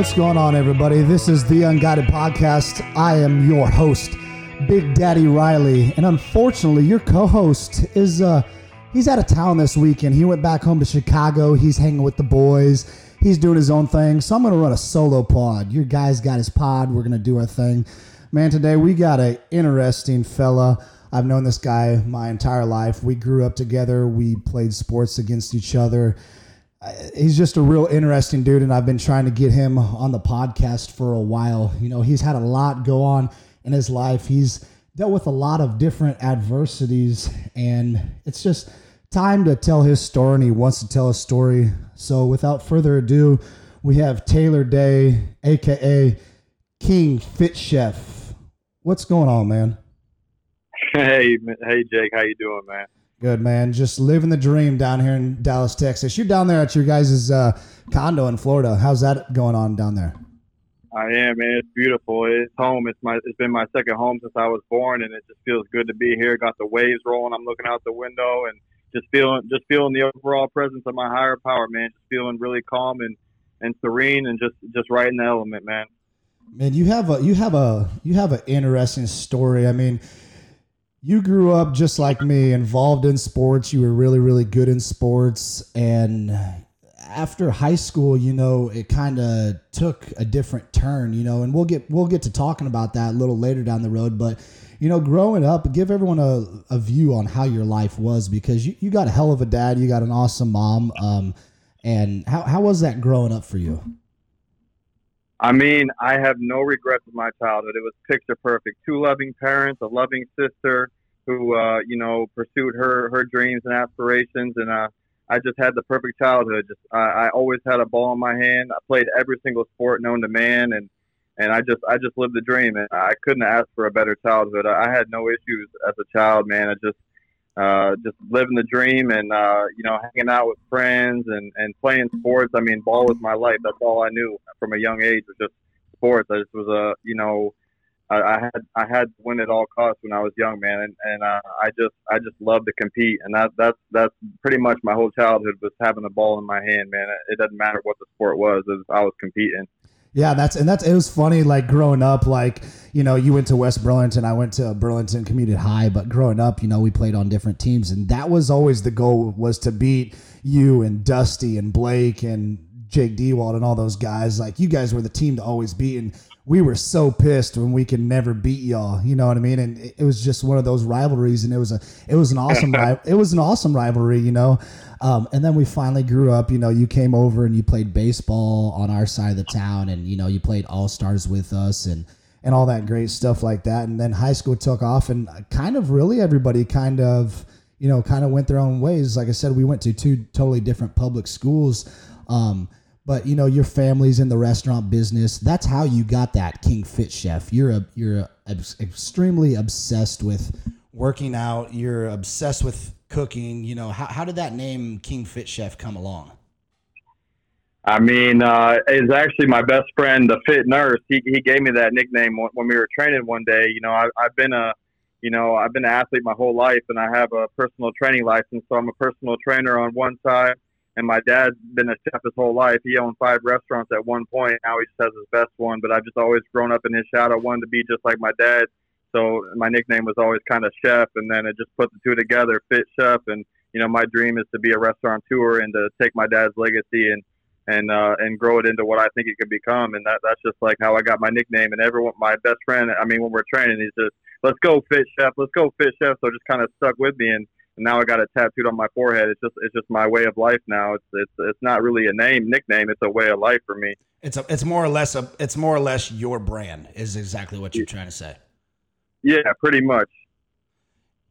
what's going on, everybody? This is the Unguided Podcast. I am your host, Big Daddy Riley, and unfortunately, your co-host is uh he's out of town this weekend. He went back home to Chicago. He's hanging with the boys. He's doing his own thing. So I'm gonna run a solo pod. Your guy's got his pod. We're gonna do our thing. Man, today we got a interesting fella. I've known this guy my entire life. We grew up together. We played sports against each other he's just a real interesting dude and i've been trying to get him on the podcast for a while. You know he's had a lot go on in his life. He's dealt with a lot of different adversities and it's just time to tell his story and he wants to tell a story. So without further ado we have taylor day aka king fit chef. What's going on man? Hey hey jake. How you doing man Good man, just living the dream down here in Dallas, Texas. You're down there at your guys' uh, condo in Florida. How's that going on down there? I am, man. It's beautiful. It's home. It's my. It's been my second home since I was born, and it just feels good to be here. Got the waves rolling. I'm looking out the window and just feeling, just feeling the overall presence of my higher power, man. Just feeling really calm and and serene, and just just right in the element, man. Man, you have a you have a you have an interesting story. I mean you grew up just like me, involved in sports. You were really, really good in sports. And after high school, you know, it kind of took a different turn, you know, and we'll get we'll get to talking about that a little later down the road. But you know, growing up, give everyone a, a view on how your life was because you, you got a hell of a dad, you got an awesome mom. Um, and how, how was that growing up for you? I mean, I have no regrets of my childhood. It was picture perfect. Two loving parents, a loving sister who, uh, you know, pursued her her dreams and aspirations, and uh, I just had the perfect childhood. Just I, I always had a ball in my hand. I played every single sport known to man, and and I just I just lived the dream, and I couldn't ask for a better childhood. I had no issues as a child, man. I just uh, just living the dream and uh, you know hanging out with friends and, and playing sports. I mean, ball was my life. That's all I knew from a young age was just sports. I just was a you know I, I had I had to win at all costs when I was young, man, and, and uh, I just I just loved to compete, and that that's that's pretty much my whole childhood was having the ball in my hand, man. It, it doesn't matter what the sport was, was I was competing. Yeah, that's and that's it was funny like growing up like you know you went to West Burlington I went to Burlington Community High but growing up you know we played on different teams and that was always the goal was to beat you and Dusty and Blake and Jake Dewald and all those guys. Like you guys were the team to always beat and we were so pissed when we could never beat y'all. You know what I mean? And it, was just one of those rivalries, and it was a it was an awesome it was an awesome rivalry. You know. Um, and then we finally grew up. You know, you came over and you played baseball on our side of the town, and you know you played all stars with us and and all that great stuff like that. And then high school took off, and kind of really everybody kind of you know kind of went their own ways. Like I said, we went to two totally different public schools. Um, but you know your family's in the restaurant business. That's how you got that King Fit Chef. You're a you're a, extremely obsessed with working out. You're obsessed with cooking. You know how how did that name King Fit Chef come along? I mean, uh, it's actually my best friend, the Fit Nurse. He he gave me that nickname when we were training one day. You know, I, I've been a you know, I've been an athlete my whole life and I have a personal training license. So I'm a personal trainer on one side and my dad's been a chef his whole life. He owned five restaurants at one point. Now he just has his best one. But I've just always grown up in his shadow, wanted to be just like my dad. So my nickname was always kind of chef, and then it just put the two together, fit chef. And you know, my dream is to be a restaurateur and to take my dad's legacy and and uh, and grow it into what I think it could become. And that that's just like how I got my nickname. And everyone, my best friend, I mean, when we're training, he's just let's go fit chef, let's go fit chef. So just kind of stuck with me and and now I got it tattooed on my forehead. It's just it's just my way of life now. It's it's it's not really a name nickname. It's a way of life for me. It's a, it's more or less a it's more or less your brand is exactly what you're trying to say. Yeah, pretty much.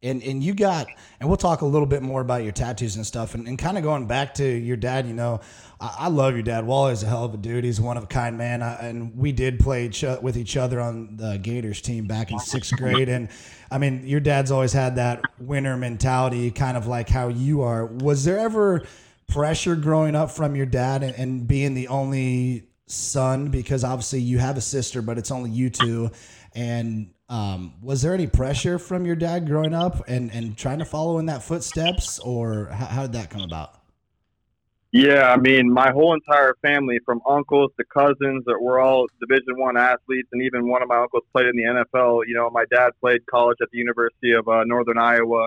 And and you got and we'll talk a little bit more about your tattoos and stuff and, and kind of going back to your dad, you know, I, I love your dad. Wally's a hell of a dude. He's one of a kind man. I, and we did play each, with each other on the Gators team back in sixth grade. And I mean, your dad's always had that winner mentality, kind of like how you are. Was there ever pressure growing up from your dad and, and being the only son? Because obviously you have a sister, but it's only you two. And um, was there any pressure from your dad growing up and, and trying to follow in that footsteps, or how, how did that come about? Yeah, I mean, my whole entire family, from uncles to cousins, that we're all Division One athletes, and even one of my uncles played in the NFL. You know, my dad played college at the University of uh, Northern Iowa.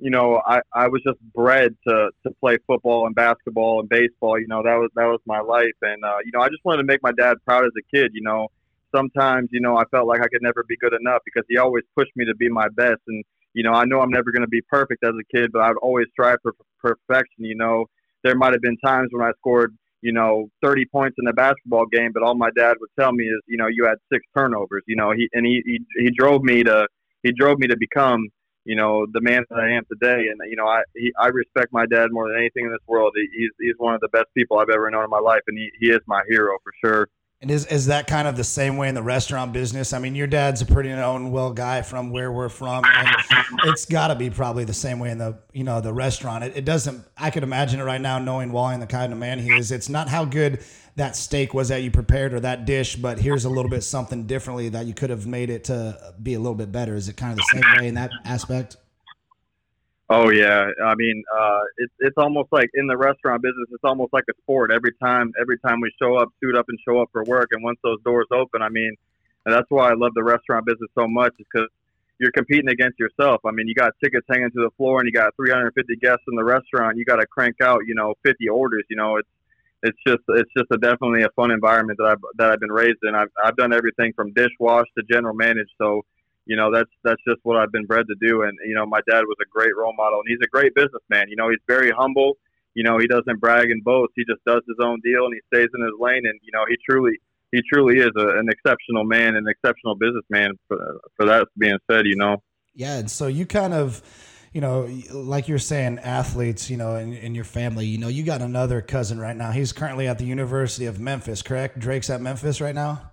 You know, I, I was just bred to, to play football and basketball and baseball. You know, that was that was my life, and uh, you know, I just wanted to make my dad proud as a kid. You know, sometimes you know I felt like I could never be good enough because he always pushed me to be my best, and you know, I know I'm never going to be perfect as a kid, but I've always strived for perfection. You know there might have been times when I scored, you know, 30 points in a basketball game, but all my dad would tell me is, you know, you had six turnovers, you know, he, and he, he, he drove me to, he drove me to become, you know, the man that I am today. And, you know, I, he, I respect my dad more than anything in this world. He's, he's one of the best people I've ever known in my life. And he, he is my hero for sure. And is is that kind of the same way in the restaurant business? I mean, your dad's a pretty known well guy from where we're from, and it's got to be probably the same way in the you know the restaurant. It, it doesn't. I could imagine it right now, knowing Wally and the kind of man he is. It's not how good that steak was that you prepared or that dish, but here's a little bit something differently that you could have made it to be a little bit better. Is it kind of the same way in that aspect? Oh yeah, I mean, uh, it's it's almost like in the restaurant business, it's almost like a sport. Every time, every time we show up, suit up, and show up for work, and once those doors open, I mean, and that's why I love the restaurant business so much, is because you're competing against yourself. I mean, you got tickets hanging to the floor, and you got 350 guests in the restaurant. You got to crank out, you know, 50 orders. You know, it's it's just it's just a definitely a fun environment that I've that I've been raised in. I've I've done everything from dishwash to general manage, so you know that's that's just what I've been bred to do. And you know, my dad was a great role model, and he's a great businessman. You know, he's very humble. You know, he doesn't brag and boast. He just does his own deal, and he stays in his lane. And you know, he truly he truly is a, an exceptional man, an exceptional businessman. For for that being said, you know. Yeah, and so you kind of you know, like you're saying, athletes, you know, in, in, your family, you know, you got another cousin right now. He's currently at the University of Memphis, correct? Drake's at Memphis right now.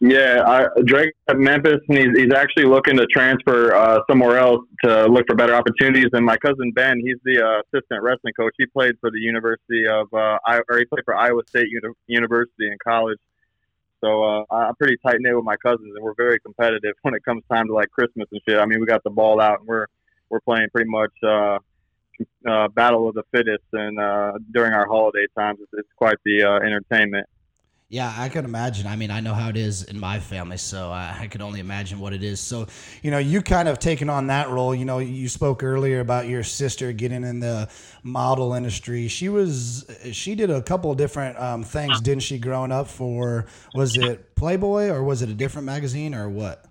Yeah, I, Drake at Memphis, and he's, he's actually looking to transfer uh, somewhere else to look for better opportunities. And my cousin Ben, he's the uh, assistant wrestling coach. He played for the University of, uh, I, or he played for Iowa State Uni- University in college. So uh, I'm pretty tight knit with my cousins, and we're very competitive when it comes time to like Christmas and shit. I mean, we got the ball out, and we're we're playing pretty much uh, uh, battle of the fittest, and uh, during our holiday times, it's, it's quite the uh, entertainment. Yeah, I can imagine. I mean, I know how it is in my family, so I, I could only imagine what it is. So, you know, you kind of taken on that role. You know, you spoke earlier about your sister getting in the model industry. She was, she did a couple of different um, things, didn't she? Growing up for was it Playboy or was it a different magazine or what?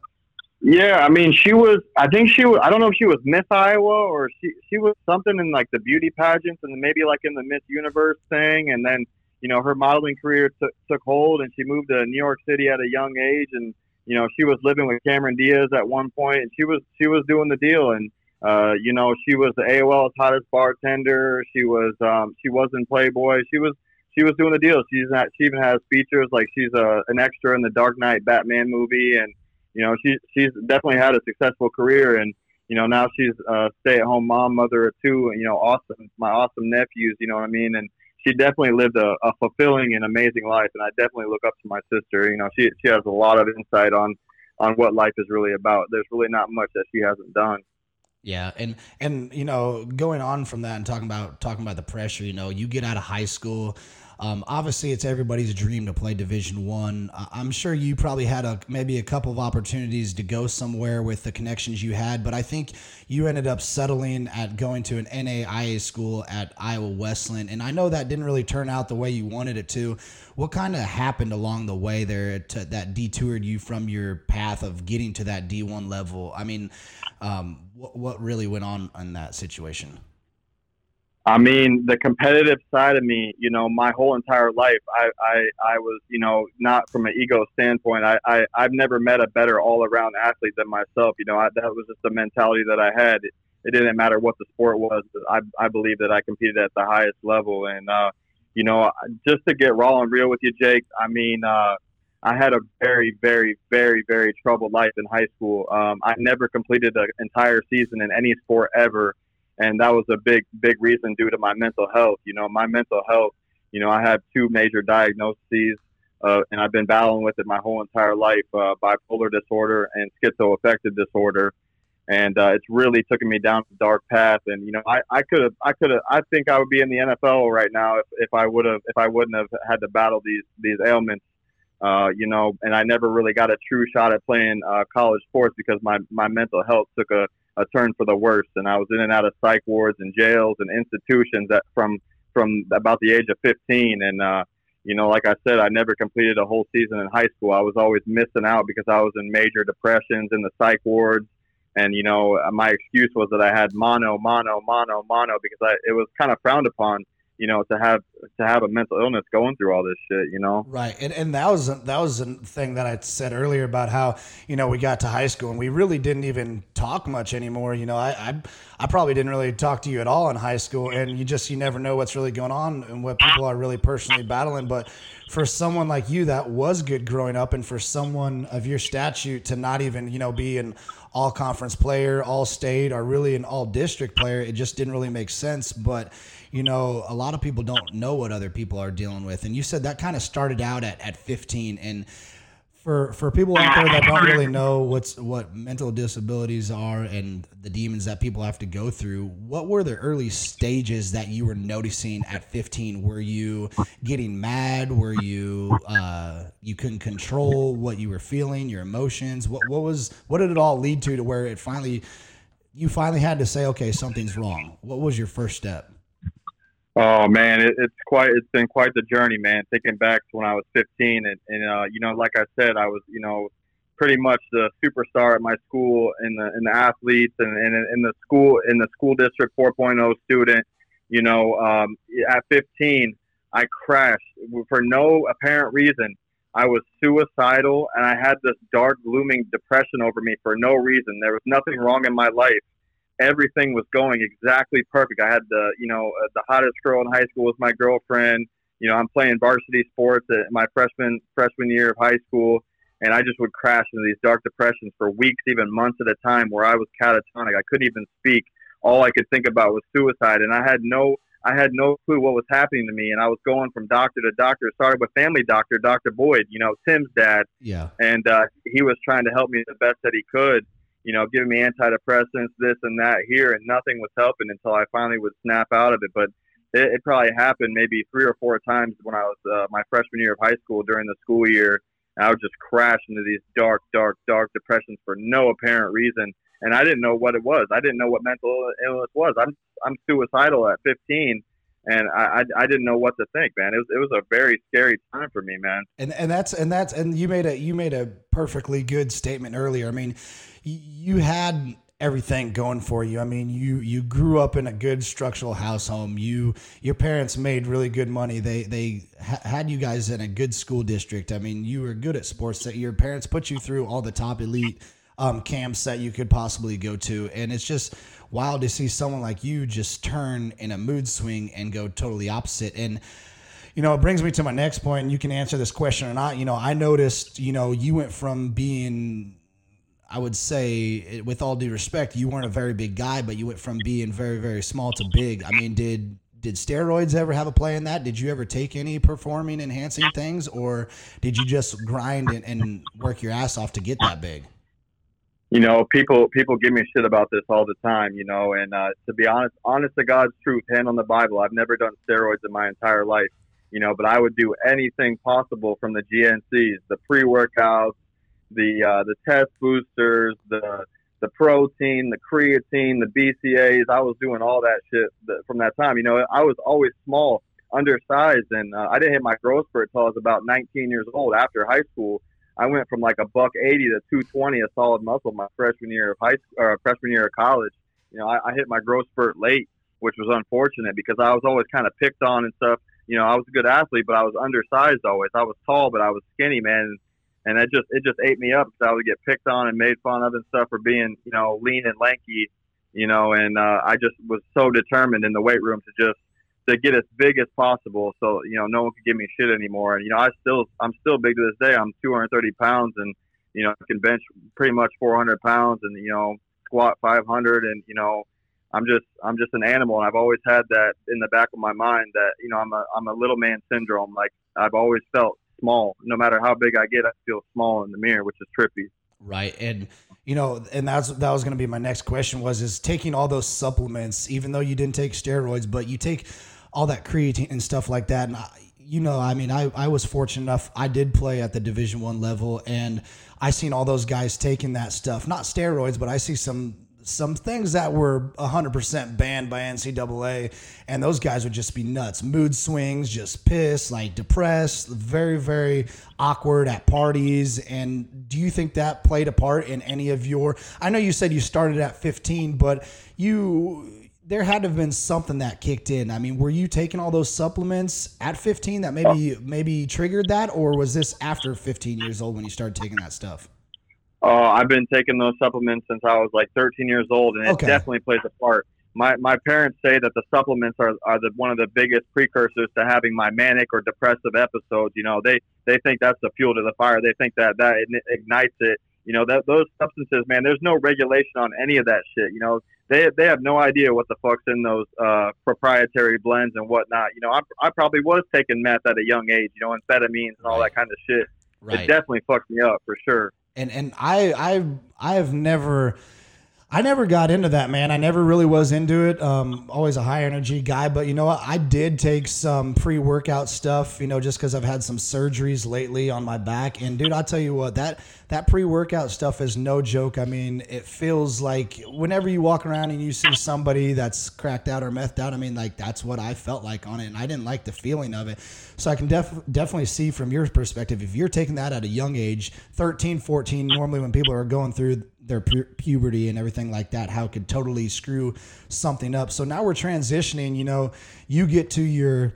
Yeah, I mean, she was. I think she was. I don't know if she was Miss Iowa or she she was something in like the beauty pageants and maybe like in the Miss Universe thing, and then you know, her modeling career t- took hold and she moved to New York City at a young age. And, you know, she was living with Cameron Diaz at one point and she was, she was doing the deal. And, uh, you know, she was the AOL's hottest bartender. She was, um, she was in Playboy. She was, she was doing the deal. She's not, she even has features like she's a, an extra in the Dark Knight Batman movie. And, you know, she, she's definitely had a successful career. And, you know, now she's a stay at home mom, mother of two, and, you know, awesome, my awesome nephews, you know what I mean? And, she definitely lived a, a fulfilling and amazing life, and I definitely look up to my sister. You know, she she has a lot of insight on on what life is really about. There's really not much that she hasn't done. Yeah, and and you know, going on from that and talking about talking about the pressure, you know, you get out of high school, um, obviously, it's everybody's dream to play Division One. I'm sure you probably had a maybe a couple of opportunities to go somewhere with the connections you had, but I think you ended up settling at going to an NAIA school at Iowa Wesleyan, and I know that didn't really turn out the way you wanted it to. What kind of happened along the way there to, that detoured you from your path of getting to that D1 level? I mean, um, what, what really went on in that situation? I mean, the competitive side of me, you know, my whole entire life, I, I, I was, you know, not from an ego standpoint. I, I, I've never met a better all around athlete than myself. You know, I, that was just the mentality that I had. It, it didn't matter what the sport was. I, I believe that I competed at the highest level. And, uh, you know, just to get raw and real with you, Jake, I mean, uh, I had a very, very, very, very troubled life in high school. Um, I never completed an entire season in any sport ever and that was a big big reason due to my mental health you know my mental health you know i have two major diagnoses uh, and i've been battling with it my whole entire life uh, bipolar disorder and schizoaffective disorder and uh, it's really taken me down a dark path. And you know, I I could have I could have I think I would be in the NFL right now if, if I would have if I wouldn't have had to battle these these ailments. Uh, you know, and I never really got a true shot at playing uh, college sports because my my mental health took a, a turn for the worse, and I was in and out of psych wards and jails and institutions that from from about the age of 15, and uh, you know, like I said, I never completed a whole season in high school. I was always missing out because I was in major depressions in the psych wards. And you know my excuse was that I had mono, mono, mono, mono because I it was kind of frowned upon, you know, to have to have a mental illness going through all this shit, you know. Right, and and that was that was a thing that I said earlier about how you know we got to high school and we really didn't even talk much anymore. You know, I I, I probably didn't really talk to you at all in high school, and you just you never know what's really going on and what people are really personally battling, but for someone like you that was good growing up and for someone of your statute to not even you know be an all conference player, all state, or really an all district player. It just didn't really make sense. But, you know, a lot of people don't know what other people are dealing with. And you said that kind of started out at, at 15. And for for people out there that don't really know what's what mental disabilities are and the demons that people have to go through, what were the early stages that you were noticing at 15? Were you getting mad? Were you uh, you couldn't control what you were feeling, your emotions? What what was what did it all lead to to where it finally you finally had to say, okay, something's wrong? What was your first step? Oh man, it, it's quite it's been quite the journey, man. Thinking back to when I was 15, and, and uh, you know, like I said, I was you know pretty much the superstar at my school in the in the athletes and, and in the school in the school district 4.0 student. You know, um, at 15, I crashed for no apparent reason. I was suicidal and I had this dark, looming depression over me for no reason. There was nothing wrong in my life everything was going exactly perfect. I had the, you know, uh, the hottest girl in high school was my girlfriend. You know, I'm playing varsity sports at my freshman freshman year of high school, and I just would crash into these dark depressions for weeks, even months at a time, where I was catatonic. I couldn't even speak. All I could think about was suicide, and I had no, I had no clue what was happening to me. And I was going from doctor to doctor. Started with family doctor, Doctor Boyd. You know, Tim's dad. Yeah. And uh, he was trying to help me the best that he could you know, giving me antidepressants, this and that here, and nothing was helping until I finally would snap out of it. But it, it probably happened maybe three or four times when I was uh, my freshman year of high school during the school year. I would just crash into these dark, dark, dark depressions for no apparent reason, and I didn't know what it was. I didn't know what mental illness was. I'm I'm suicidal at 15, and I, I, I didn't know what to think, man. It was it was a very scary time for me, man. And and that's and that's and you made a you made a perfectly good statement earlier. I mean, you had everything going for you. I mean, you you grew up in a good structural house home. You your parents made really good money. They they ha- had you guys in a good school district. I mean, you were good at sports. That your parents put you through all the top elite um, camps that you could possibly go to, and it's just wild to see someone like you just turn in a mood swing and go totally opposite. And you know, it brings me to my next point, and you can answer this question or not. You know, I noticed, you know, you went from being I would say, with all due respect, you weren't a very big guy, but you went from being very, very small to big. I mean, did did steroids ever have a play in that? Did you ever take any performing enhancing things, or did you just grind and, and work your ass off to get that big? You know, people people give me shit about this all the time. You know, and uh, to be honest, honest to God's truth, hand on the Bible, I've never done steroids in my entire life. You know, but I would do anything possible from the GNCs, the pre workouts, the uh, the test boosters, the the protein, the creatine, the BCAs. I was doing all that shit from that time. You know, I was always small, undersized, and uh, I didn't hit my growth spurt until I was about 19 years old. After high school, I went from like a buck 80 to 220, a solid muscle, my freshman year of high school, or freshman year of college. You know, I, I hit my growth spurt late, which was unfortunate because I was always kind of picked on and stuff. You know, I was a good athlete, but I was undersized always. I was tall, but I was skinny, man and it just it just ate me up because I would get picked on and made fun of and stuff for being you know lean and lanky, you know, and uh, I just was so determined in the weight room to just to get as big as possible, so you know no one could give me shit anymore. And you know I still I'm still big to this day. I'm 230 pounds and you know I can bench pretty much 400 pounds and you know squat 500 and you know I'm just I'm just an animal and I've always had that in the back of my mind that you know I'm a I'm a little man syndrome like I've always felt small. No matter how big I get, I feel small in the mirror, which is trippy. Right, and you know, and that's that was going to be my next question was is taking all those supplements, even though you didn't take steroids, but you take all that creatine and stuff like that. And I, you know, I mean, I, I was fortunate enough. I did play at the Division One level, and I seen all those guys taking that stuff, not steroids, but I see some some things that were 100% banned by NCAA, and those guys would just be nuts. Mood swings, just pissed, like depressed, very, very awkward at parties. And do you think that played a part in any of your? I know you said you started at 15, but you there had to have been something that kicked in. I mean, were you taking all those supplements at 15 that maybe maybe triggered that, or was this after 15 years old when you started taking that stuff? Oh, I've been taking those supplements since I was like 13 years old, and it okay. definitely plays a part. My my parents say that the supplements are are the one of the biggest precursors to having my manic or depressive episodes. You know, they they think that's the fuel to the fire. They think that that ignites it. You know, that those substances, man. There's no regulation on any of that shit. You know, they they have no idea what the fuck's in those uh, proprietary blends and whatnot. You know, I, I probably was taking meth at a young age. You know, amphetamines and all right. that kind of shit. Right. It definitely fucked me up for sure. And and I I I have never I never got into that, man. I never really was into it. Um, always a high energy guy, but you know what? I did take some pre workout stuff, you know, just because I've had some surgeries lately on my back. And dude, I'll tell you what that that pre workout stuff is no joke. I mean, it feels like whenever you walk around and you see somebody that's cracked out or methed out, I mean, like that's what I felt like on it, and I didn't like the feeling of it. So I can def- definitely see from your perspective if you're taking that at a young age, 13, 14, normally when people are going through their pu- puberty and everything like that, how it could totally screw something up. So now we're transitioning, you know, you get to your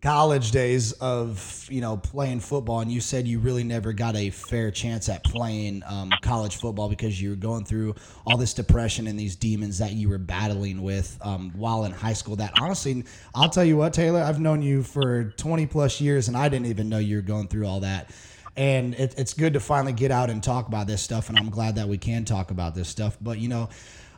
college days of you know playing football and you said you really never got a fair chance at playing um, college football because you were going through all this depression and these demons that you were battling with um, while in high school that honestly i'll tell you what taylor i've known you for 20 plus years and i didn't even know you were going through all that and it, it's good to finally get out and talk about this stuff and i'm glad that we can talk about this stuff but you know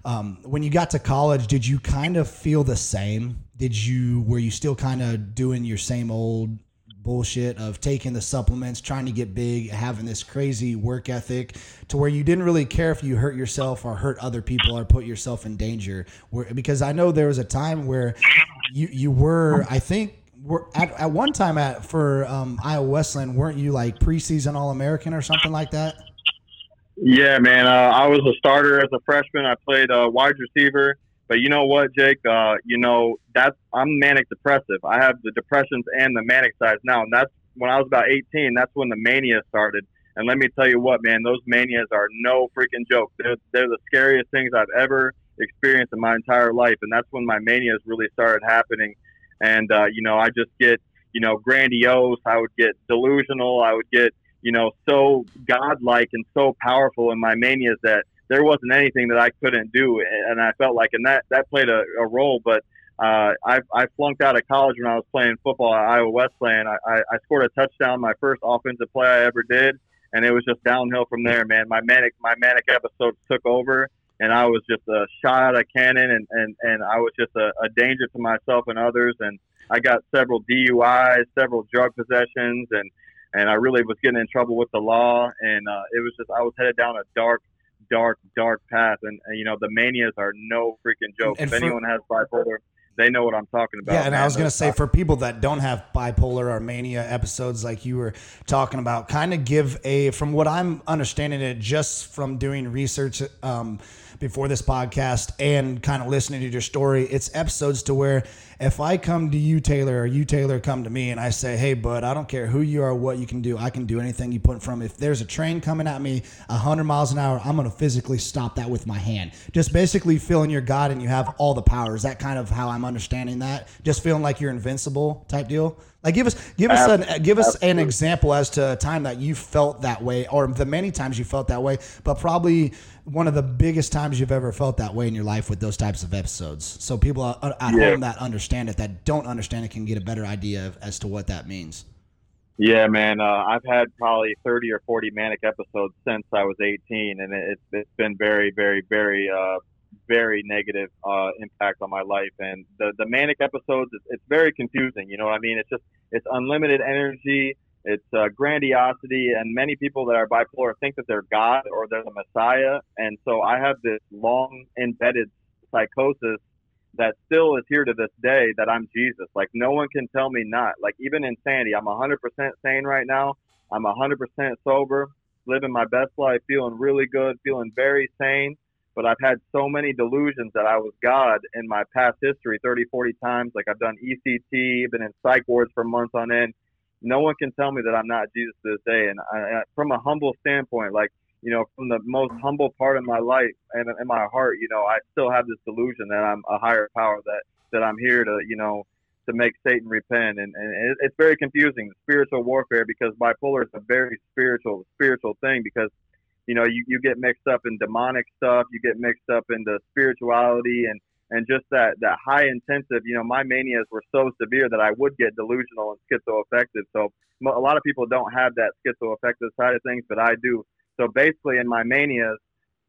um, when you got to college did you kind of feel the same did you were you still kind of doing your same old bullshit of taking the supplements, trying to get big, having this crazy work ethic to where you didn't really care if you hurt yourself or hurt other people or put yourself in danger. Where, because I know there was a time where you you were, I think, were at, at one time at for um, Iowa Wesleyan, weren't you like preseason All American or something like that? Yeah, man. Uh, I was a starter as a freshman. I played uh, wide receiver. But you know what, Jake? Uh, you know that's I'm manic depressive. I have the depressions and the manic sides now, and that's when I was about 18. That's when the mania started. And let me tell you what, man, those manias are no freaking joke. They're, they're the scariest things I've ever experienced in my entire life. And that's when my manias really started happening. And, uh, you know, I just get, you know, grandiose. I would get delusional. I would get, you know, so godlike and so powerful in my manias that there wasn't anything that I couldn't do, and I felt like, and that that played a, a role. But uh, I, I flunked out of college when I was playing football at Iowa Wesleyan. I, I, I scored a touchdown, my first offensive play I ever did, and it was just downhill from there, man. My manic my manic episodes took over, and I was just a shot out of cannon, and and and I was just a, a danger to myself and others, and I got several DUIs, several drug possessions, and and I really was getting in trouble with the law, and uh, it was just I was headed down a dark dark, dark path. And, and, you know, the manias are no freaking joke. And if for, anyone has bipolar, they know what I'm talking about. Yeah, and man. I was going to say for people that don't have bipolar or mania episodes like you were talking about, kind of give a, from what I'm understanding it just from doing research um, before this podcast and kind of listening to your story, it's episodes to where if I come to you, Taylor, or you, Taylor, come to me and I say, hey, bud, I don't care who you are, what you can do. I can do anything you put in front of me. If there's a train coming at me 100 miles an hour, I'm going to physically stop that with my hand. Just basically feeling you're God and you have all the power. Is that kind of how I'm understanding that? Just feeling like you're invincible type deal? Like give us give us an give us an example as to a time that you felt that way, or the many times you felt that way, but probably one of the biggest times you've ever felt that way in your life with those types of episodes. So people at yeah. home that understand it, that don't understand it, can get a better idea of, as to what that means. Yeah, man. Uh, I've had probably 30 or 40 manic episodes since I was 18, and it, it's been very, very, very uh, very negative uh, impact on my life. And the the manic episodes, it's, it's very confusing. You know what I mean? It's just it's unlimited energy. it's uh, grandiosity, and many people that are bipolar think that they're God or they're the Messiah, and so I have this long embedded psychosis that still is here to this day that I'm Jesus. Like no one can tell me not. Like even insanity, I'm 100% sane right now. I'm 100% sober, living my best life, feeling really good, feeling very sane. But I've had so many delusions that I was God in my past history 30, 40 times. Like I've done ECT, been in psych wards for months on end no one can tell me that I'm not Jesus to this day. And I, from a humble standpoint, like you know, from the most humble part of my life and in my heart, you know, I still have this delusion that I'm a higher power that that I'm here to, you know, to make Satan repent, and and it's very confusing, spiritual warfare, because bipolar is a very spiritual spiritual thing because. You know, you, you get mixed up in demonic stuff, you get mixed up into spirituality and and just that that high intensive you know my manias were so severe that i would get delusional and schizoaffective so a lot of people don't have that schizoaffective side of things but i do so basically in my manias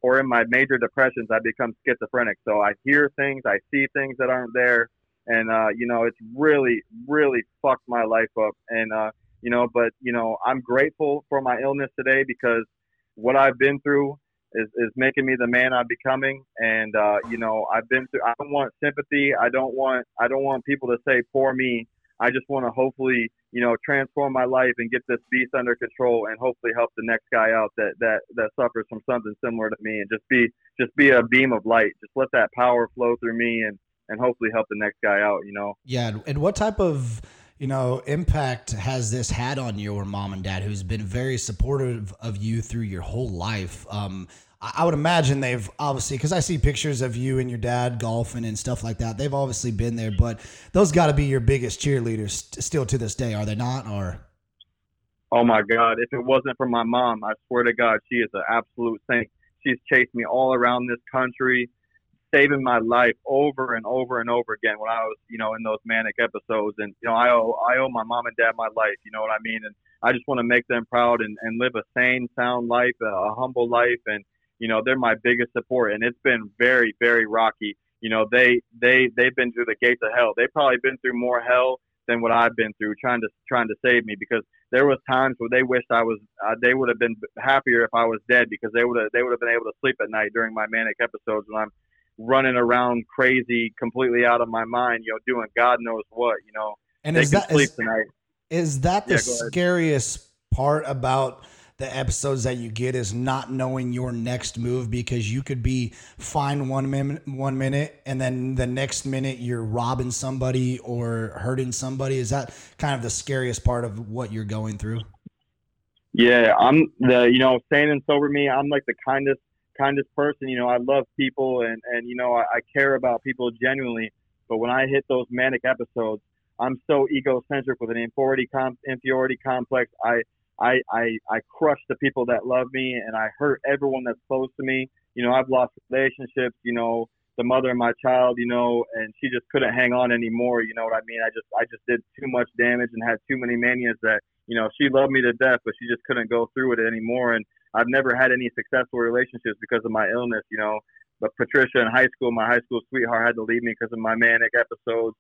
or in my major depressions i become schizophrenic so i hear things i see things that aren't there and uh you know it's really really fucked my life up and uh you know but you know i'm grateful for my illness today because what i've been through is, is making me the man I'm becoming. And uh, you know, I've been through. I don't want sympathy. I don't want. I don't want people to say poor me. I just want to hopefully, you know, transform my life and get this beast under control, and hopefully help the next guy out that that that suffers from something similar to me, and just be just be a beam of light. Just let that power flow through me, and and hopefully help the next guy out. You know. Yeah, and what type of you know, impact has this had on your mom and dad, who's been very supportive of you through your whole life? Um, I would imagine they've obviously because I see pictures of you and your dad golfing and stuff like that. They've obviously been there, but those got to be your biggest cheerleaders still to this day, are they not? Or oh my God, if it wasn't for my mom, I swear to God, she is an absolute saint. She's chased me all around this country, saving my life over and over and over again when I was, you know, in those manic episodes. And you know, I owe I owe my mom and dad my life. You know what I mean? And I just want to make them proud and, and live a sane, sound life, a, a humble life, and you know they're my biggest support and it's been very very rocky. You know they they they've been through the gates of hell. They've probably been through more hell than what I've been through trying to trying to save me because there was times where they wished I was uh, they would have been happier if I was dead because they would have they would have been able to sleep at night during my manic episodes when I'm running around crazy completely out of my mind you know doing God knows what you know. And they is that, is, is that the yeah, scariest part about the episodes that you get is not knowing your next move because you could be fine one minute, one minute, and then the next minute you're robbing somebody or hurting somebody. Is that kind of the scariest part of what you're going through? Yeah, I'm the you know sane and sober me. I'm like the kindest kindest person. You know, I love people and and you know I, I care about people genuinely. But when I hit those manic episodes, I'm so egocentric with an inferiority com- inferiority complex. I I, I I crush the people that love me and I hurt everyone that's close to me. You know, I've lost relationships, you know, the mother of my child, you know, and she just couldn't hang on anymore, you know what I mean? I just I just did too much damage and had too many manias that, you know, she loved me to death, but she just couldn't go through with it anymore and I've never had any successful relationships because of my illness, you know. But Patricia in high school, my high school sweetheart had to leave me because of my manic episodes.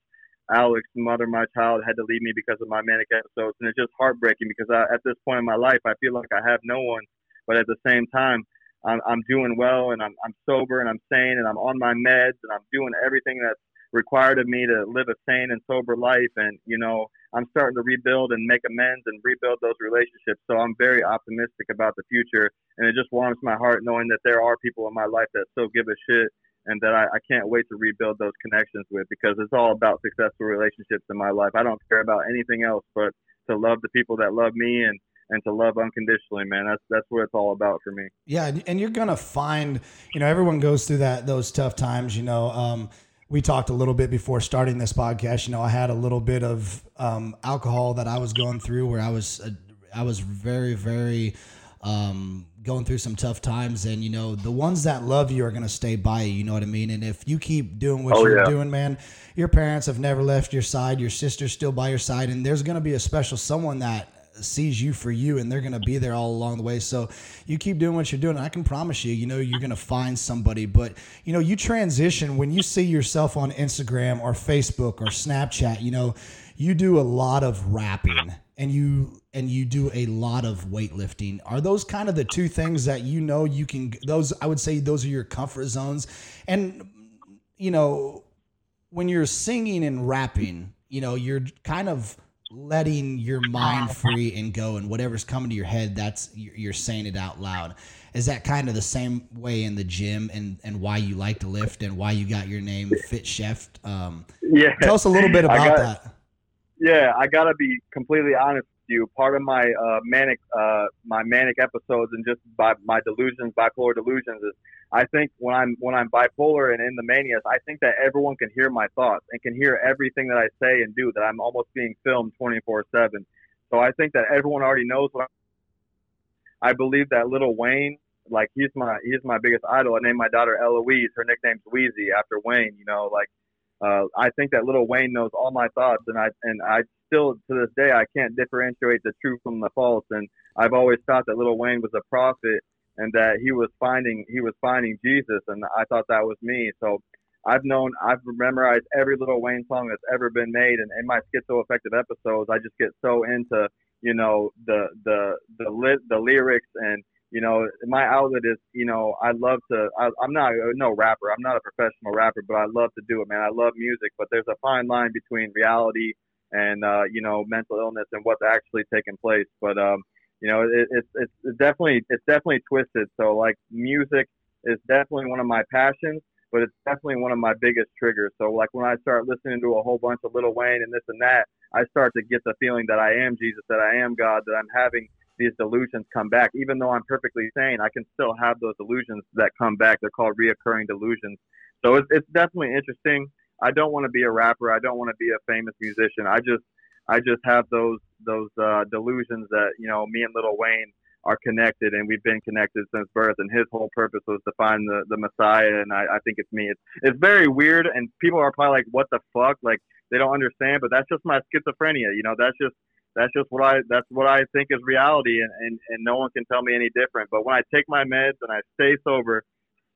Alex, mother, my child, had to leave me because of my manic episodes, and it's just heartbreaking because I, at this point in my life, I feel like I have no one. But at the same time, I'm, I'm doing well, and I'm, I'm sober, and I'm sane, and I'm on my meds, and I'm doing everything that's required of me to live a sane and sober life. And you know, I'm starting to rebuild and make amends and rebuild those relationships. So I'm very optimistic about the future, and it just warms my heart knowing that there are people in my life that still give a shit and that I, I can't wait to rebuild those connections with because it's all about successful relationships in my life. I don't care about anything else but to love the people that love me and and to love unconditionally, man. That's that's what it's all about for me. Yeah, and you're gonna find, you know, everyone goes through that those tough times. You know, um, we talked a little bit before starting this podcast. You know, I had a little bit of um, alcohol that I was going through, where I was uh, I was very very um, going through some tough times. And you know the ones that love you are going to stay by you you know what i mean? And if you keep doing what oh, you're yeah. doing man your parents have never left your side. Your sister's still by your side. And there's going to be a special someone that sees you for you and they're going to be there all along the way. So you keep doing what you're doing i can promise you you know you're going to find somebody. But you know you transition when you see yourself on instagram or facebook or snapchat you know you do a lot of rapping and you and you do a lot of weightlifting. Are those kind of the two things that you know you can those I would say those are your comfort zones. And you know, when you're singing and rapping, you know, you're kind of letting your mind free and go and whatever's coming to your head that's you're saying it out loud. Is that kind of the same way in the gym and and why you like to lift and why you got your name fit chef? Um yeah. tell us a little bit about got, that. Yeah i gotta be completely honest you part of my uh manic uh my manic episodes and just by my delusions bipolar delusions is I think when I'm when I'm bipolar and in the manias, I think that everyone can hear my thoughts and can hear everything that I say and do. That I'm almost being filmed 24 seven. So I think that everyone already knows what. I'm, I believe that little Wayne, like he's my he's my biggest idol. I named my daughter Eloise. Her nickname's Wheezy after Wayne. You know, like uh, I think that little Wayne knows all my thoughts, and I and I still to this day I can't differentiate the true from the false. And I've always thought that Little Wayne was a prophet and that he was finding he was finding Jesus, and I thought that was me. So I've known I've memorized every Little Wayne song that's ever been made, and in my schizoaffective episodes, I just get so into you know the the the lit the lyrics and you know my outlet is you know I love to I, I'm not no rapper I'm not a professional rapper but I love to do it man I love music but there's a fine line between reality and uh, you know mental illness and what's actually taking place but um, you know, it, it's it's definitely it's definitely twisted. So like music is definitely one of my passions, but it's definitely one of my biggest triggers. So like when I start listening to a whole bunch of Lil Wayne and this and that, I start to get the feeling that I am Jesus, that I am God, that I'm having these delusions come back. Even though I'm perfectly sane, I can still have those delusions that come back. They're called reoccurring delusions. So it's, it's definitely interesting. I don't want to be a rapper. I don't want to be a famous musician. I just I just have those those uh, delusions that you know me and Little Wayne are connected, and we've been connected since birth. And his whole purpose was to find the the Messiah, and I, I think it's me. It's it's very weird, and people are probably like, "What the fuck?" Like they don't understand, but that's just my schizophrenia. You know, that's just that's just what I that's what I think is reality, and, and and no one can tell me any different. But when I take my meds and I stay sober,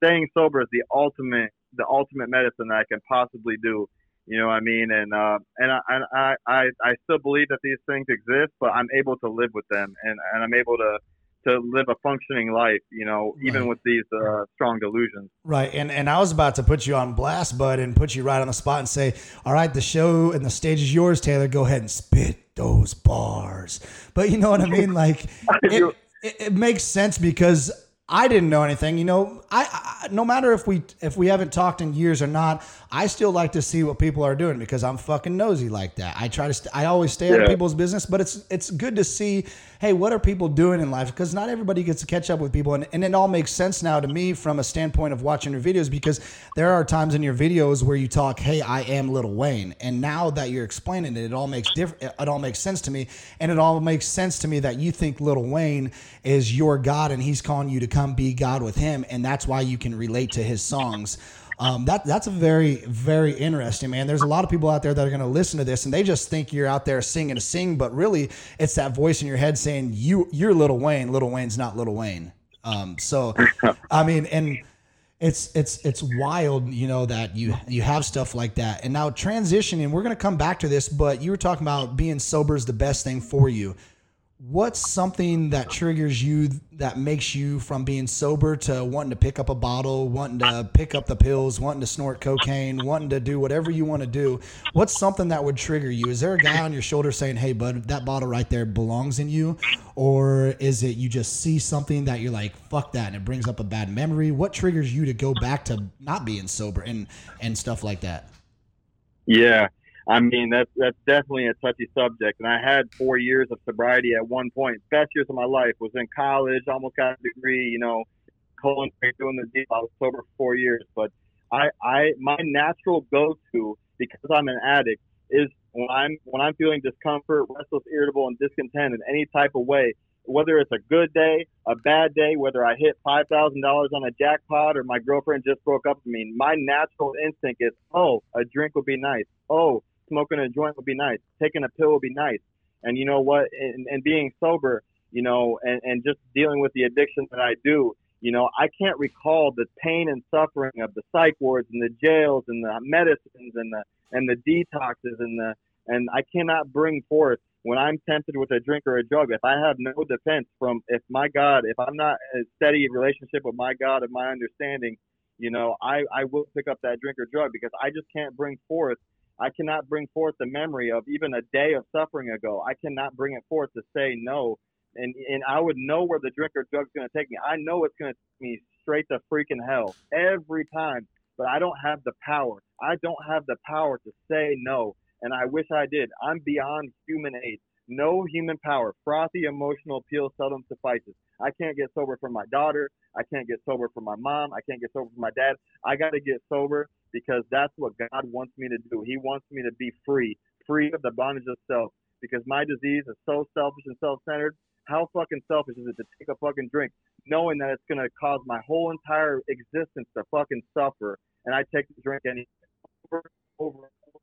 staying sober is the ultimate the ultimate medicine that I can possibly do you know what I mean? And uh, and I, I I I still believe that these things exist, but I'm able to live with them, and and I'm able to to live a functioning life, you know, even right. with these uh, strong delusions. Right. And and I was about to put you on blast, bud, and put you right on the spot and say, all right, the show and the stage is yours, Taylor. Go ahead and spit those bars. But you know what I mean? Like, it, it, it makes sense because I didn't know anything. You know, I, I, no matter if we if we haven't talked in years or not, I still like to see what people are doing because I'm fucking nosy like that. I try to st- I always stay yeah. on people's business, but it's it's good to see hey, what are people doing in life? Because not everybody gets to catch up with people, and, and it all makes sense now to me from a standpoint of watching your videos because there are times in your videos where you talk, hey, I am Little Wayne, and now that you're explaining it, it all makes different. It all makes sense to me, and it all makes sense to me that you think Little Wayne is your God, and he's calling you to come be God with him, and that's why you can relate to his songs. Um, that that's a very very interesting man. There's a lot of people out there that are going to listen to this and they just think you're out there singing to sing, but really it's that voice in your head saying you you're Little Wayne. Little Wayne's not Little Wayne. Um, so I mean, and it's it's it's wild, you know, that you you have stuff like that. And now transitioning, we're going to come back to this, but you were talking about being sober is the best thing for you what's something that triggers you that makes you from being sober to wanting to pick up a bottle, wanting to pick up the pills, wanting to snort cocaine, wanting to do whatever you want to do? What's something that would trigger you? Is there a guy on your shoulder saying, "Hey, bud, that bottle right there belongs in you," or is it you just see something that you're like, "Fuck that," and it brings up a bad memory? What triggers you to go back to not being sober and and stuff like that? Yeah, I mean, that's that's definitely a touchy subject. And I had four years of sobriety at one point. Best years of my life was in college. Almost got a degree. You know, colon doing the deal. I was sober for four years. But I, I, my natural go-to because I'm an addict is when I'm when I'm feeling discomfort, restless, irritable, and discontent in any type of way. Whether it's a good day, a bad day, whether I hit five thousand dollars on a jackpot or my girlfriend just broke up with me, my natural instinct is, oh, a drink would be nice. Oh, smoking a joint would be nice. Taking a pill would be nice. And you know what? And, and being sober, you know, and, and just dealing with the addiction that I do, you know, I can't recall the pain and suffering of the psych wards and the jails and the medicines and the and the detoxes and the and I cannot bring forth when I'm tempted with a drink or a drug. If I have no defense from, if my God, if I'm not a steady relationship with my God and my understanding, you know, I I will pick up that drink or drug because I just can't bring forth. I cannot bring forth the memory of even a day of suffering ago. I cannot bring it forth to say no and and I would know where the drink or drug's going to take me. I know it's going to take me straight to freaking hell every time, but I don't have the power. I don't have the power to say no, and I wish I did. I'm beyond human aid. No human power. Frothy emotional appeal seldom suffices. I can't get sober for my daughter. I can't get sober for my mom. I can't get sober for my dad. I got to get sober because that's what God wants me to do. He wants me to be free, free of the bondage of self. Because my disease is so selfish and self-centered how fucking selfish is it to take a fucking drink knowing that it's gonna cause my whole entire existence to fucking suffer and I take the drink. Over, over, over.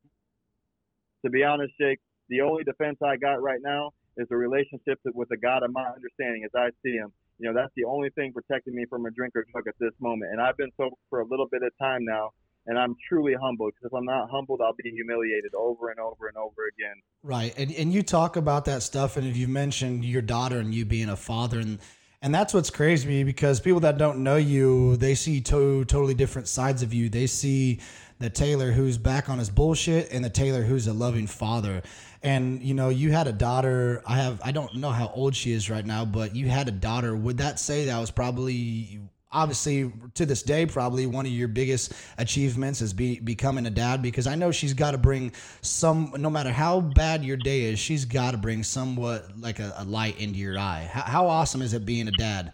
To be honest, Jake, the only defense I got right now is the relationship with the God of my understanding as I see him. You know, that's the only thing protecting me from a drink or drug at this moment. And I've been sober for a little bit of time now and I'm truly humbled because if I'm not humbled, I'll be humiliated over and over and over again. Right, and and you talk about that stuff, and you mentioned your daughter and you being a father, and and that's what's crazy to me because people that don't know you, they see two totally different sides of you. They see the Taylor who's back on his bullshit, and the Taylor who's a loving father. And you know, you had a daughter. I have. I don't know how old she is right now, but you had a daughter. Would that say that was probably obviously to this day probably one of your biggest achievements is be, becoming a dad because I know she's got to bring some no matter how bad your day is she's got to bring somewhat like a, a, light into your eye how, how awesome is it being a dad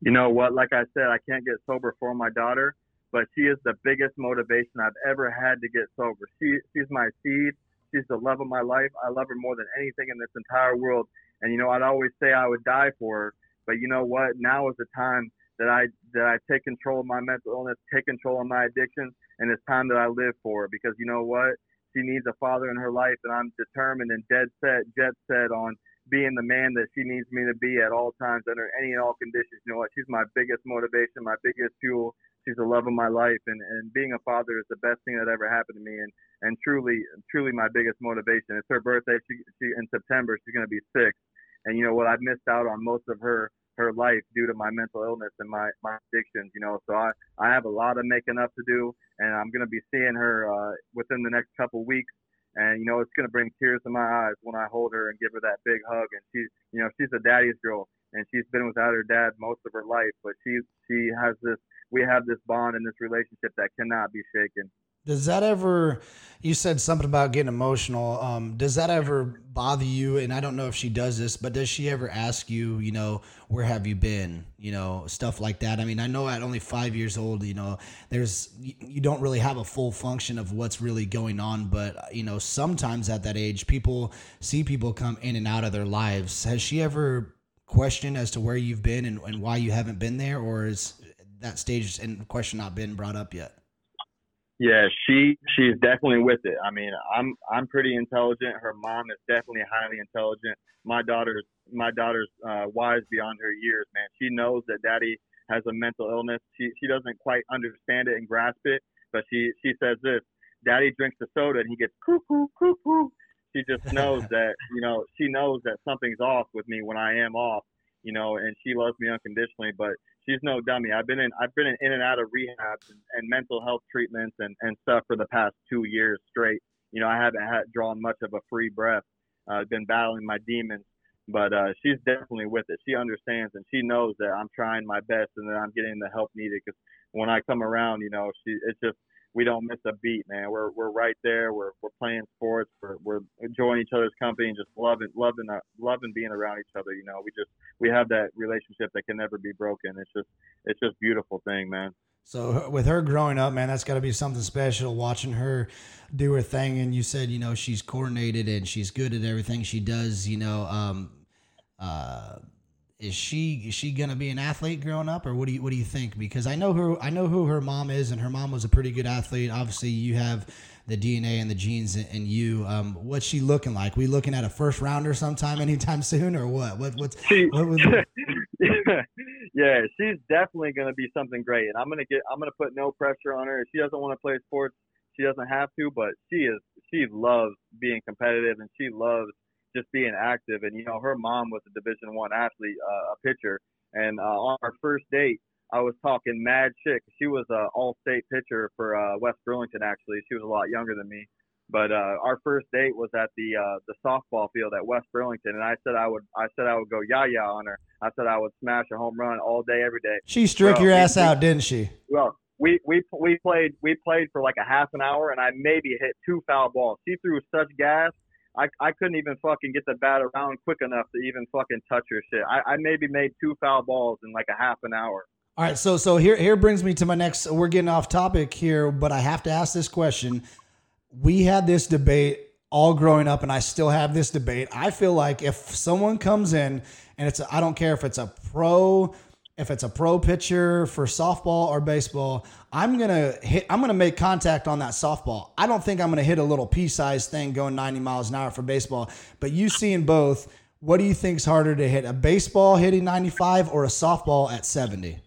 you know what like I said I can't get sober for my daughter but she is the biggest motivation I've ever had to get sober she she's my seed she's the love of my life I love her more than anything in this entire world and you know I'd always say I would die for her but you know what now is the time that I that I take control of my mental illness, take control of my addiction, and it's time that I live for her because you know what? She needs a father in her life, and I'm determined and dead set, jet set on being the man that she needs me to be at all times under any and all conditions. You know what? She's my biggest motivation, my biggest fuel. She's the love of my life, and and being a father is the best thing that ever happened to me, and and truly, truly my biggest motivation. It's her birthday. She, she in September. She's gonna be six, and you know what? I missed out on most of her her life due to my mental illness and my my addictions. You know, so I I have a lot of making up to do, and I'm gonna be seeing her uh, within the next couple weeks. And you know, it's gonna bring tears to my eyes when I hold her and give her that big hug. And she's, you know, she's a daddy's girl, and she's been without her dad most of her life, but she she has this. We have this bond and this relationship that cannot be shaken. Does that ever? You said something about getting emotional. Um, does that ever bother you? And I don't know if she does this, but does she ever ask you, you know, where have you been? You know, stuff like that. I mean, I know at only five years old, you know, there's you don't really have a full function of what's really going on. But you know, sometimes at that age, people see people come in and out of their lives. Has she ever questioned as to where you've been and, and why you haven't been there, or is that stage in question not been brought up yet? Yeah, she she's definitely with it. I mean, I'm I'm pretty intelligent. Her mom is definitely highly intelligent. My daughter's my daughter's uh, wise beyond her years, man. She knows that daddy has a mental illness. She she doesn't quite understand it and grasp it, but she she says this: Daddy drinks the soda and he gets cuckoo cuckoo. She just knows that you know she knows that something's off with me when I am off, you know, and she loves me unconditionally. But she's no dummy. I've been in I've been in, in and out of rehab and, and mental health treatments and, and stuff for the past two years straight. You know, I haven't had drawn much of a free breath. Uh, I've been battling my demons, but uh, she's definitely with it. She understands and she knows that I'm trying my best and that I'm getting the help needed. Because when I come around, you know, she it's just we don't miss a beat, man. We're we're right there. We're we're playing sports. We're we're enjoying each other's company and just loving loving uh, loving being around each other. You know, we just we have that relationship that can never be broken. It's just it's just beautiful thing, man. So with her growing up, man, that's got to be something special. Watching her do her thing, and you said, you know, she's coordinated and she's good at everything she does. You know, um, uh, is she is she gonna be an athlete growing up, or what do you what do you think? Because I know who I know who her mom is, and her mom was a pretty good athlete. Obviously, you have the DNA and the genes in you. Um, what's she looking like? We looking at a first rounder sometime anytime soon, or what? What what's she, what was yeah, she's definitely gonna be something great, and I'm gonna get I'm gonna put no pressure on her. If she doesn't want to play sports, She doesn't have to, but she is she loves being competitive and she loves just being active. And you know, her mom was a Division One athlete, uh, a pitcher, and uh, on our first date, I was talking mad shit. She was a all-state pitcher for uh, West Burlington. Actually, she was a lot younger than me. But uh, our first date was at the uh, the softball field at West Burlington, and I said I would I said I would go yah yah on her. I said I would smash a home run all day every day. She struck your ass we, out, didn't she? Well, we we we played we played for like a half an hour, and I maybe hit two foul balls. She threw such gas. I, I couldn't even fucking get the bat around quick enough to even fucking touch her shit. I, I maybe made two foul balls in like a half an hour. All right, so so here here brings me to my next. We're getting off topic here, but I have to ask this question. We had this debate all growing up, and I still have this debate. I feel like if someone comes in and it's I don't care if it's a pro, if it's a pro pitcher for softball or baseball, I'm gonna hit. I'm gonna make contact on that softball. I don't think I'm gonna hit a little pea-sized thing going 90 miles an hour for baseball. But you seeing both, what do you think is harder to hit? A baseball hitting 95 or a softball at 70?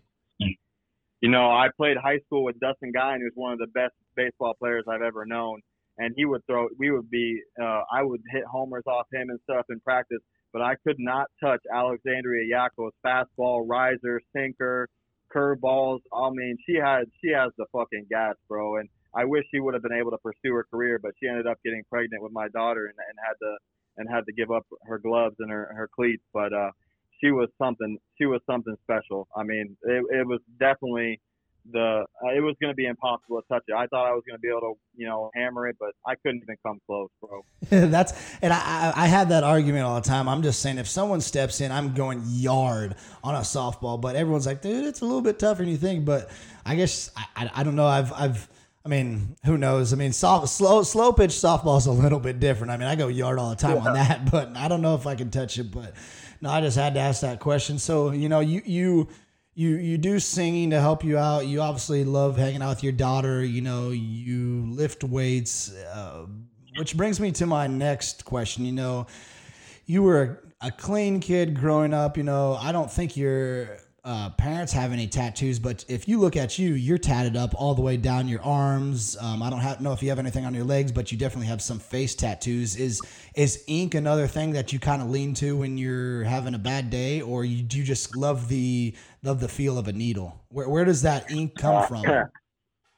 you know, I played high school with Dustin Guyon, who's one of the best baseball players I've ever known. And he would throw, we would be, uh, I would hit homers off him and stuff in practice, but I could not touch Alexandria Yaco's fastball, riser, sinker, curveballs. I mean, she had, she has the fucking gas, bro. And I wish she would have been able to pursue her career, but she ended up getting pregnant with my daughter and, and had to, and had to give up her gloves and her, her cleats. But, uh, she was something. She was something special. I mean, it, it was definitely the. Uh, it was going to be impossible to touch it. I thought I was going to be able to, you know, hammer it, but I couldn't even come close, bro. That's and I I had that argument all the time. I'm just saying if someone steps in, I'm going yard on a softball, but everyone's like, dude, it's a little bit tougher than you think. But I guess I, I, I don't know. I've I've I mean, who knows? I mean, soft, slow, slow pitch softball is a little bit different. I mean, I go yard all the time yeah. on that, but I don't know if I can touch it. But no, I just had to ask that question. So, you know, you you you you do singing to help you out. You obviously love hanging out with your daughter. You know, you lift weights, uh, which brings me to my next question. You know, you were a, a clean kid growing up. You know, I don't think you're uh, parents have any tattoos, but if you look at you, you're tatted up all the way down your arms. Um, I don't have, know if you have anything on your legs, but you definitely have some face tattoos. Is is ink another thing that you kind of lean to when you're having a bad day, or you, do you just love the love the feel of a needle? Where where does that ink come from?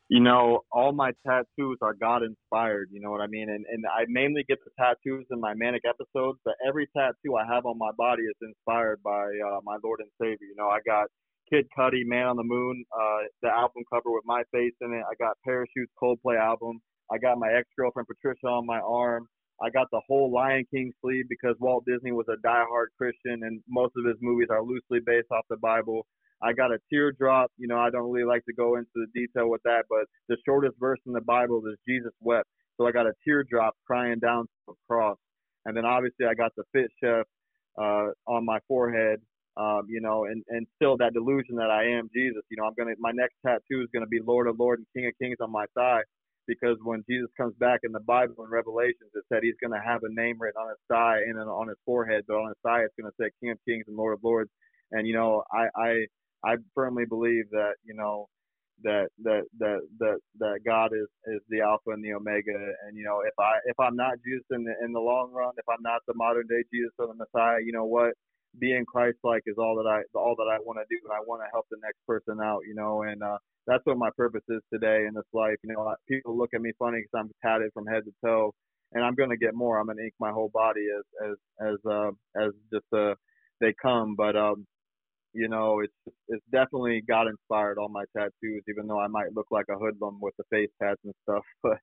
you know, all my tattoos are God inspired. You know what I mean? And and I mainly get the tattoos in my manic episodes, but every tattoo I have on my body is inspired by uh, my Lord and Savior. You know, I got Kid Cudi, Man on the Moon, uh, the album cover with my face in it. I got Parachutes Coldplay album. I got my ex girlfriend Patricia on my arm. I got the whole Lion King sleeve because Walt Disney was a diehard Christian and most of his movies are loosely based off the Bible. I got a teardrop. You know, I don't really like to go into the detail with that, but the shortest verse in the Bible is Jesus wept. So I got a teardrop crying down to the cross. And then obviously I got the fit chef uh, on my forehead. Um, you know, and, and still that delusion that I am Jesus. You know, I'm gonna my next tattoo is gonna be Lord of Lords and King of Kings on my thigh because when Jesus comes back in the Bible in Revelations, it said he's going to have a name written on his thigh and on his forehead, but on his thigh it's going to say King of Kings and Lord of Lords. And you know, I I I firmly believe that you know that that that that that God is is the Alpha and the Omega. And you know, if I if I'm not Jesus in the in the long run, if I'm not the modern day Jesus or the Messiah, you know what? Being Christ-like is all that I all that I want to do, and I want to help the next person out. You know, and uh, that's what my purpose is today in this life. You know, people look at me funny because I'm tatted from head to toe, and I'm gonna get more. I'm gonna ink my whole body as as as uh, as just uh, they come. But um, you know, it's it's definitely God inspired all my tattoos, even though I might look like a hoodlum with the face tats and stuff. But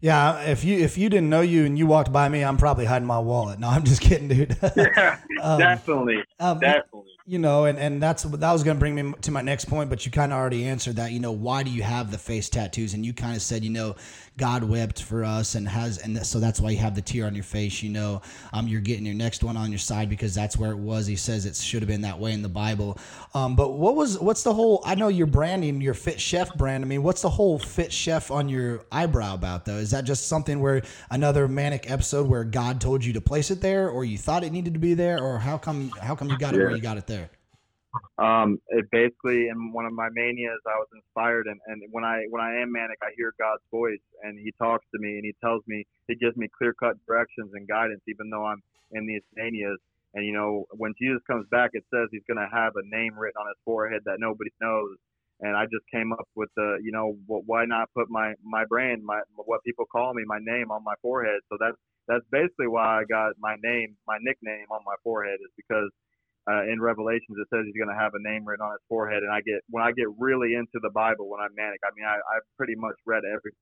yeah, if you if you didn't know you and you walked by me, I'm probably hiding my wallet. No, I'm just kidding, dude. yeah, um, definitely, um, definitely you know, and, and that's that was going to bring me to my next point, but you kind of already answered that. You know, why do you have the face tattoos? And you kind of said, you know, God wept for us and has, and so that's why you have the tear on your face. You know, um, you're getting your next one on your side because that's where it was. He says it should have been that way in the Bible. Um, but what was what's the whole? I know you're branding your Fit Chef brand. I mean, what's the whole Fit Chef on your eyebrow about though? Is that just something where another manic episode where God told you to place it there, or you thought it needed to be there, or how come how come you got it where you got it there? Um, it basically in one of my manias, I was inspired, and, and when I when I am manic, I hear God's voice, and He talks to me, and He tells me, He gives me clear cut directions and guidance, even though I'm in these manias. And you know, when Jesus comes back, it says He's going to have a name written on His forehead that nobody knows. And I just came up with the, you know, why not put my my brand, my what people call me, my name on my forehead. So that's that's basically why I got my name, my nickname on my forehead is because uh, in Revelations it says he's going to have a name written on his forehead. And I get when I get really into the Bible when I'm manic. I mean, I, I've pretty much read every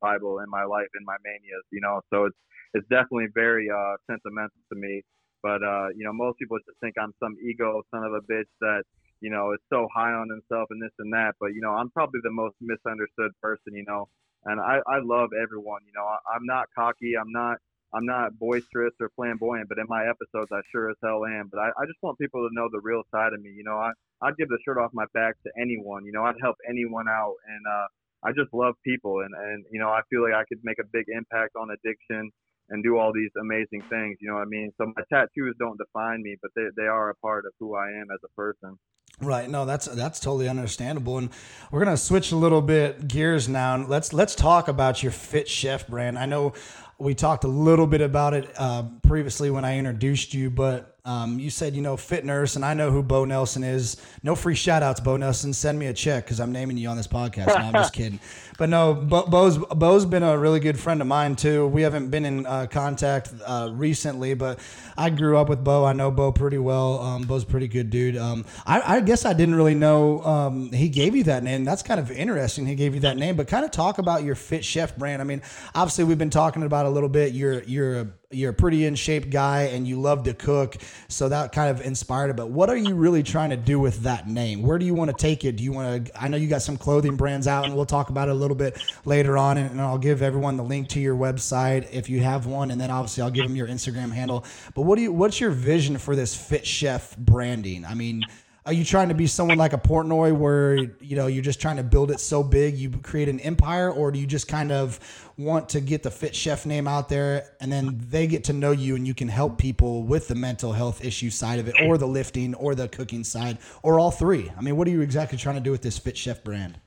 Bible in my life in my manias, you know. So it's it's definitely very uh, sentimental to me. But uh, you know, most people just think I'm some ego son of a bitch that you know is so high on himself and this and that. But you know, I'm probably the most misunderstood person, you know. And I I love everyone, you know. I, I'm not cocky. I'm not I'm not boisterous or flamboyant, but in my episodes, I sure as hell am. But I, I just want people to know the real side of me. You know, I, I'd give the shirt off my back to anyone. You know, I'd help anyone out. And uh, I just love people. And, and, you know, I feel like I could make a big impact on addiction and do all these amazing things. You know what I mean? So my tattoos don't define me, but they, they are a part of who I am as a person. Right. No, that's that's totally understandable. And we're gonna switch a little bit gears now. and Let's let's talk about your Fit Chef brand. I know we talked a little bit about it uh, previously when I introduced you, but um, you said, you know, Fit Nurse, and I know who Bo Nelson is. No free shout outs, Bo Nelson. Send me a check because I'm naming you on this podcast. No, I'm just kidding. But no, Bo, Bo's, Bo's been a really good friend of mine, too. We haven't been in uh, contact uh, recently, but I grew up with Bo. I know Bo pretty well. Um, Bo's a pretty good dude. Um, I, I, guess I didn't really know um, he gave you that name. That's kind of interesting. He gave you that name, but kind of talk about your Fit Chef brand. I mean, obviously, we've been talking about a little bit. You're, you're a you're a pretty in shape guy and you love to cook. So that kind of inspired it. But what are you really trying to do with that name? Where do you want to take it? Do you want to? I know you got some clothing brands out, and we'll talk about it a little bit later on. And, and I'll give everyone the link to your website if you have one, and then obviously I'll give them your Instagram handle. But what do you? What's your vision for this Fit Chef branding? I mean. Are you trying to be someone like a Portnoy where you know you're just trying to build it so big you create an empire, or do you just kind of want to get the Fit Chef name out there and then they get to know you and you can help people with the mental health issue side of it, or the lifting, or the cooking side, or all three? I mean, what are you exactly trying to do with this Fit Chef brand?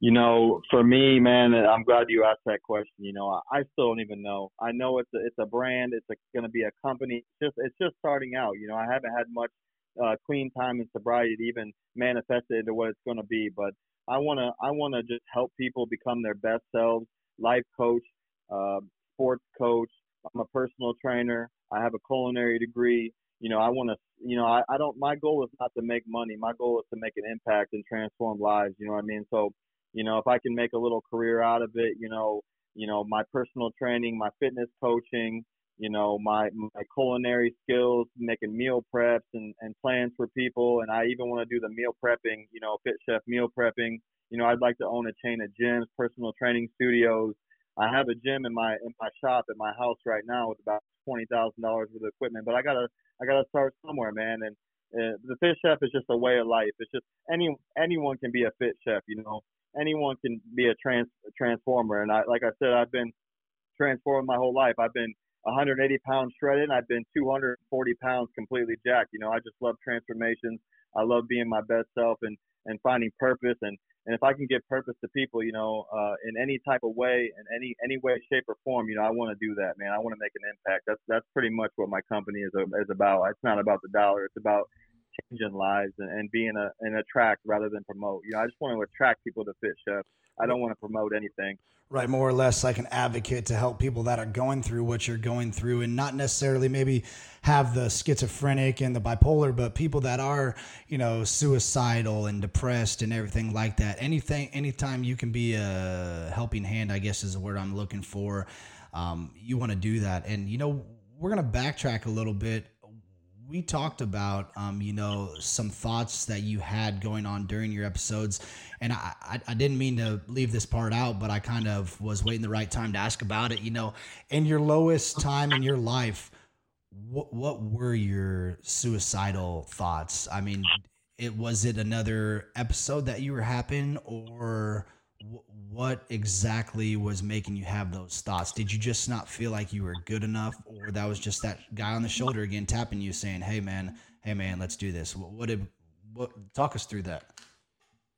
You know, for me, man, I'm glad you asked that question. You know, I, I still don't even know. I know it's a, it's a brand. It's going to be a company. It's just it's just starting out. You know, I haven't had much uh, clean time and sobriety to even manifest it into what it's going to be. But I want to I want to just help people become their best selves. Life coach, uh, sports coach. I'm a personal trainer. I have a culinary degree. You know, I want to. You know, I, I don't. My goal is not to make money. My goal is to make an impact and transform lives. You know what I mean? So, you know, if I can make a little career out of it, you know, you know, my personal training, my fitness coaching, you know, my my culinary skills, making meal preps and, and plans for people. And I even want to do the meal prepping, you know, fit chef meal prepping. You know, I'd like to own a chain of gyms, personal training studios. I have a gym in my in my shop at my house right now with about twenty thousand dollars worth of equipment. But I gotta I gotta start somewhere, man. And uh, the fit chef is just a way of life. It's just any anyone can be a fit chef. You know, anyone can be a trans transformer. And I like I said, I've been transformed my whole life. I've been 180 pounds shredded. I've been 240 pounds completely jacked. You know, I just love transformations. I love being my best self and and finding purpose and and if I can give purpose to people, you know, uh, in any type of way, in any any way, shape, or form, you know, I want to do that, man. I want to make an impact. That's that's pretty much what my company is is about. It's not about the dollar. It's about changing lives and, and being a an attract rather than promote. You know, I just want to attract people to Fit Chef. I don't want to promote anything. Right, more or less like an advocate to help people that are going through what you're going through and not necessarily maybe have the schizophrenic and the bipolar, but people that are, you know, suicidal and depressed and everything like that. Anything, anytime you can be a helping hand, I guess is the word I'm looking for. Um, you want to do that. And, you know, we're going to backtrack a little bit we talked about um, you know some thoughts that you had going on during your episodes and I, I, I didn't mean to leave this part out but i kind of was waiting the right time to ask about it you know. In your lowest time in your life what, what were your suicidal thoughts? I mean it was it another episode that you were having or what exactly was making you have those thoughts? Did you just not feel like you were good enough, or that was just that guy on the shoulder again tapping you, saying, "Hey, man, hey, man, let's do this"? What, what did what, talk us through that.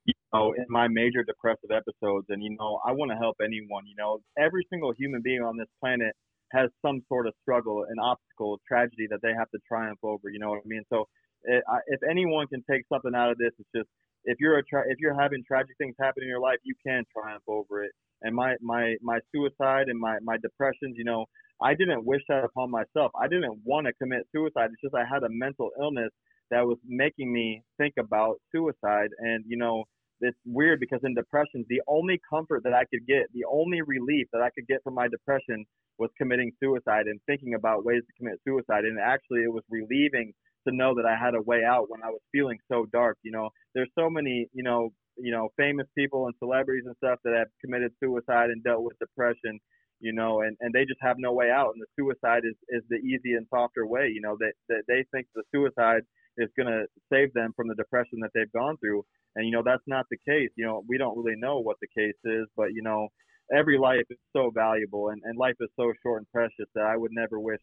You know, in my major depressive episodes, and you know, I want to help anyone. You know, every single human being on this planet has some sort of struggle, an obstacle, tragedy that they have to triumph over. You know what I mean? So, eh, I, if anyone can take something out of this, it's just if you're a tra- if you're having tragic things happen in your life, you can triumph over it. And my my my suicide and my my depressions, you know, I didn't wish that upon myself. I didn't want to commit suicide. It's just I had a mental illness that was making me think about suicide. And you know, it's weird because in depressions, the only comfort that I could get, the only relief that I could get from my depression was committing suicide and thinking about ways to commit suicide. And actually, it was relieving to know that I had a way out when I was feeling so dark. You know, there's so many, you know, you know, famous people and celebrities and stuff that have committed suicide and dealt with depression, you know, and, and they just have no way out. And the suicide is, is the easy and softer way, you know, that, that they think the suicide is going to save them from the depression that they've gone through. And, you know, that's not the case. You know, we don't really know what the case is, but, you know, every life is so valuable and, and life is so short and precious that I would never wish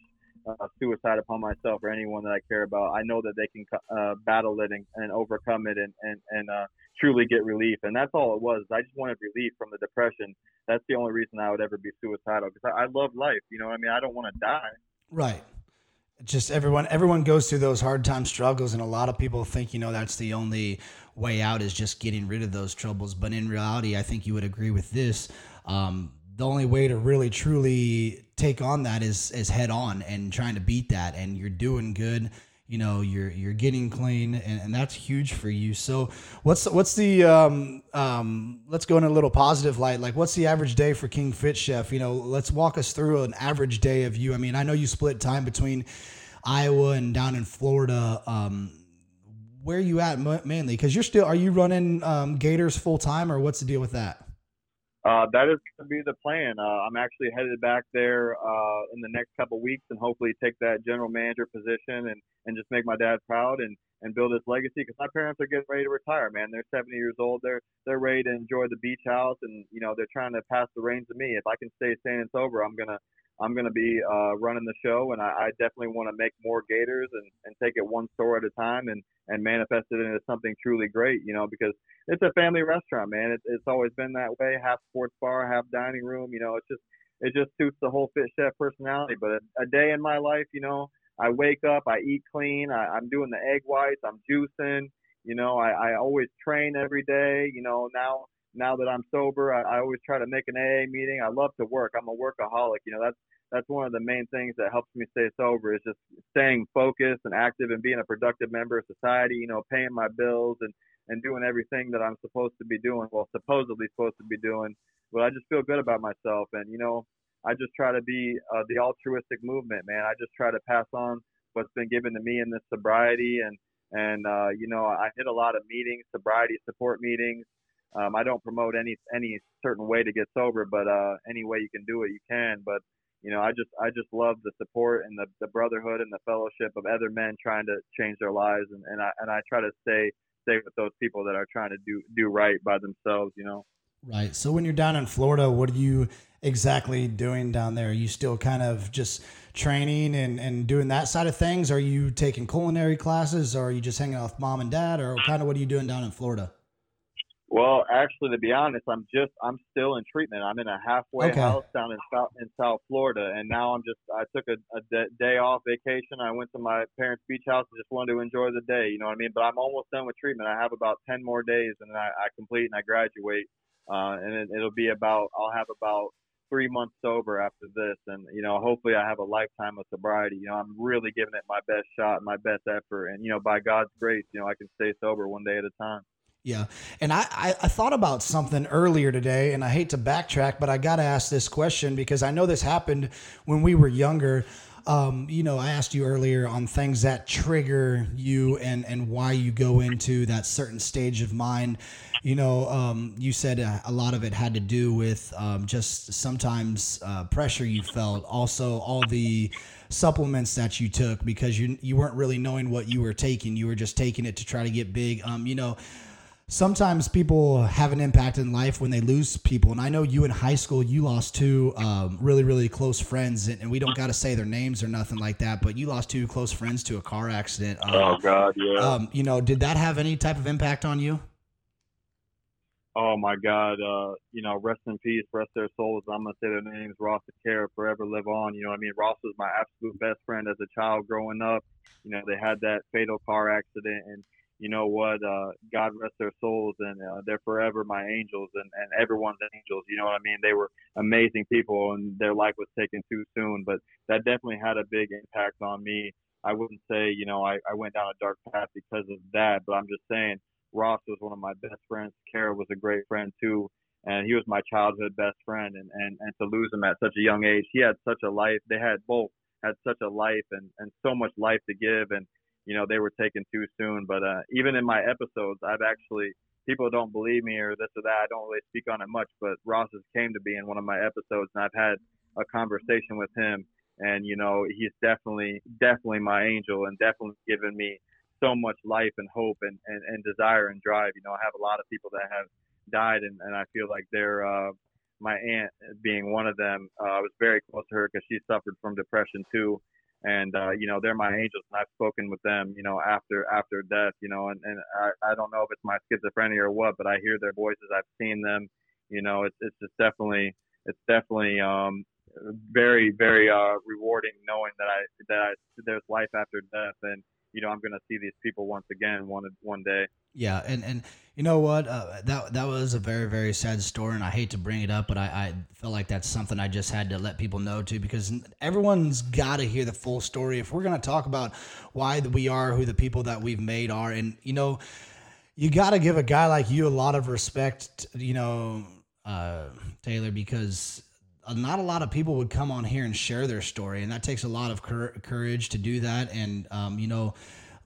uh, suicide upon myself or anyone that I care about. I know that they can uh, battle it and, and overcome it and, and, and uh, truly get relief. And that's all it was. I just wanted relief from the depression. That's the only reason I would ever be suicidal because I, I love life. You know I mean? I don't want to die. Right just everyone everyone goes through those hard time struggles and a lot of people think you know that's the only way out is just getting rid of those troubles but in reality i think you would agree with this um, the only way to really truly take on that is is head on and trying to beat that. And you're doing good. You know you're you're getting clean and, and that's huge for you. So what's what's the um, um, let's go in a little positive light. Like what's the average day for king fit chef? You know let's walk us through an average day of you. I mean i know you split time between iowa and down in florida. Um, where are you at mainly? Because you're still are you running um, gators full time or what's the deal with that uh, that is going to be the plan. Uh, I'm actually headed back there uh, in the next couple weeks and hopefully take that general manager position and, and just make my dad proud and, and build his legacy because my parents are getting ready to retire, man. They're 70 years old. They're they're ready to enjoy the beach house and you know they're trying to pass the reins to me. If I can stay sane and sober, I'm gonna I'm gonna be uh, running the show and I, I definitely want to make more Gators and, and take it one store at a time and and manifest it into something truly great. You know because it's a family restaurant, man. It, it's always been that way. Half sports bar, half dining room. You know, it's just it just suits the whole fit chef personality. But a, a day in my life, you know, I wake up, I eat clean, I, I'm doing the egg whites, I'm juicing. You know, I, I always train every day. You know, now now that I'm sober, I, I always try to make an AA meeting. I love to work. I'm a workaholic. You know, that's that's one of the main things that helps me stay sober is just staying focused and active and being a productive member of society. You know, paying my bills and and doing everything that I'm supposed to be doing. Well, supposedly supposed to be doing. But I just feel good about myself, and you know, I just try to be uh, the altruistic movement, man. I just try to pass on what's been given to me in this sobriety, and and uh, you know, I hit a lot of meetings, sobriety support meetings. Um, I don't promote any any certain way to get sober, but uh, any way you can do it, you can. But you know, I just I just love the support and the, the brotherhood and the fellowship of other men trying to change their lives, and, and I and I try to stay stay with those people that are trying to do do right by themselves. You know. Right. So when you're down in Florida, what do you exactly doing down there? Are you still kind of just training and, and doing that side of things? Are you taking culinary classes or are you just hanging out with mom and dad or kind of what are you doing down in Florida? Well, actually, to be honest, I'm just I'm still in treatment. I'm in a halfway okay. house down in South in South Florida, and now I'm just I took a, a day off vacation. I went to my parents' beach house and just wanted to enjoy the day. You know what I mean? But I'm almost done with treatment. I have about ten more days, and I, I complete and I graduate. Uh, and it, it'll be about I'll have about three months sober after this, and you know hopefully I have a lifetime of sobriety. You know I'm really giving it my best shot, my best effort, and you know by God's grace, you know I can stay sober one day at a time. Yeah. And I, I, I, thought about something earlier today, and I hate to backtrack, but I got to ask this question because I know this happened when we were younger. Um, you know, I asked you earlier on things that trigger you and, and why you go into that certain stage of mind. You know, um, you said a, lot of it had to do with um, just sometimes uh, pressure you felt, also all the supplements that you took because you you weren't really knowing what you were taking. You were just taking it to try to get big. Um, you know, sometimes people have an impact in life when they lose people. And I know you in high school, you lost two um, really, really close friends, and, and we don't got to say their names or nothing like that, but you lost two close friends to a car accident. Um, oh God, yeah. Um, you know, did that have any type of impact on you? Oh my God, uh, you know, rest in peace, rest their souls. I'm gonna say their names, Ross and Kara, forever live on. You know, I mean, Ross was my absolute best friend as a child growing up. You know, they had that fatal car accident, and you know what? Uh, God rest their souls, and uh, they're forever my angels, and, and everyone's angels. You know what I mean? They were amazing people, and their life was taken too soon. But that definitely had a big impact on me. I wouldn't say, you know, I, I went down a dark path because of that, but I'm just saying Ross was one of my best friends. Kara was a great friend too, and he was my childhood best friend. And and and to lose him at such a young age, he had such a life. They had both had such a life and and so much life to give, and you know they were taken too soon. But uh, even in my episodes, I've actually people don't believe me or this or that. I don't really speak on it much, but Ross has came to be in one of my episodes, and I've had a conversation with him, and you know he's definitely definitely my angel, and definitely given me so much life and hope and, and, and desire and drive. You know, I have a lot of people that have died, and, and I feel like they're uh, my aunt being one of them. Uh, I was very close to her because she suffered from depression too, and uh, you know they're my angels, and I've spoken with them. You know, after after death. You know, and and I, I don't know if it's my schizophrenia or what, but I hear their voices. I've seen them. You know, it's it's just definitely it's definitely um very very uh rewarding knowing that I that I, there's life after death and you know I'm going to see these people once again one one day. Yeah, and and you know what? Uh, that that was a very very sad story, and I hate to bring it up, but I, I felt like that's something I just had to let people know too, because everyone's got to hear the full story if we're going to talk about why we are who the people that we've made are, and you know, you got to give a guy like you a lot of respect, you know, uh, Taylor, because not a lot of people would come on here and share their story, and that takes a lot of courage to do that. And um, you know,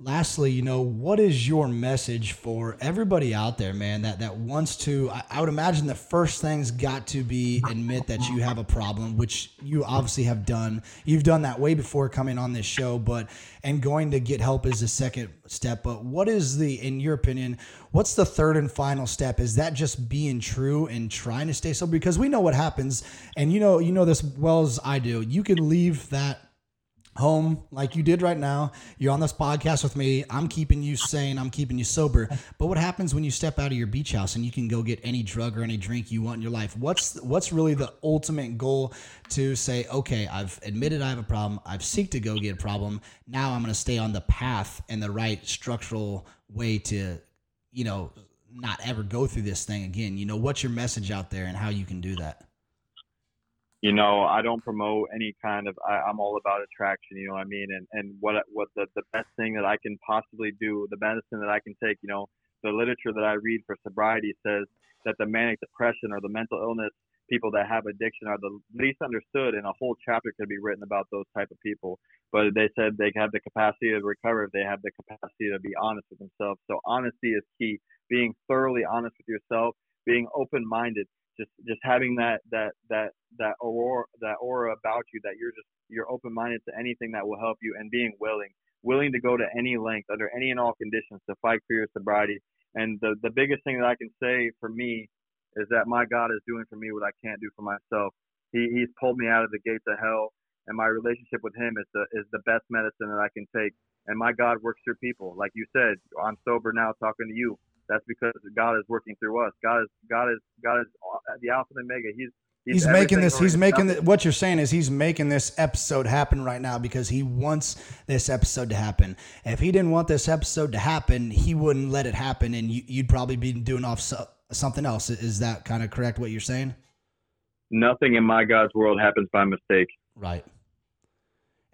lastly, you know, what is your message for everybody out there, man, that, that wants to, I, I, would imagine the first thing's got to be admit that you have a problem, which you obviously have done. You've done that way before coming on this show, but, and going to get help is the second step. But what is the, in your opinion, what's the third and final step? Is that just being true and trying to stay sober? Because we know what happens. And you know, you know this well as I do. You can leave that home like you did right now. You're on this podcast with me. I'm keeping you sane. I'm keeping you sober. But what happens when you step out of your beach house and you can go get any drug or any drink you want in your life? What's what's really the ultimate goal to say, okay, I've admitted I have a problem. I've seek to go get a problem. Now I'm going to stay on the path and the right structural way to, you know, not ever go through this thing again. You know, what's your message out there and how you can do that? You know, I don't promote any kind of. I, I'm all about attraction. You know what I mean? And and what what the the best thing that I can possibly do, the medicine that I can take. You know, the literature that I read for sobriety says that the manic depression or the mental illness people that have addiction are the least understood, and a whole chapter could be written about those type of people. But they said they have the capacity to recover if they have the capacity to be honest with themselves. So honesty is key. Being thoroughly honest with yourself, being open-minded, just just having that that that that aura that aura about you that you're just you're open minded to anything that will help you and being willing willing to go to any length under any and all conditions to fight for your sobriety. And the the biggest thing that I can say for me is that my God is doing for me what I can't do for myself. He he's pulled me out of the gates of hell and my relationship with him is the is the best medicine that I can take. And my God works through people. Like you said I'm sober now talking to you that's because God is working through us. God is God is God is the Alpha and Omega. He's He's, he's making this. He's making the, what you're saying is he's making this episode happen right now because he wants this episode to happen. If he didn't want this episode to happen, he wouldn't let it happen, and you, would probably be doing off so, something else. Is that kind of correct? What you're saying? Nothing in my God's world happens by mistake. Right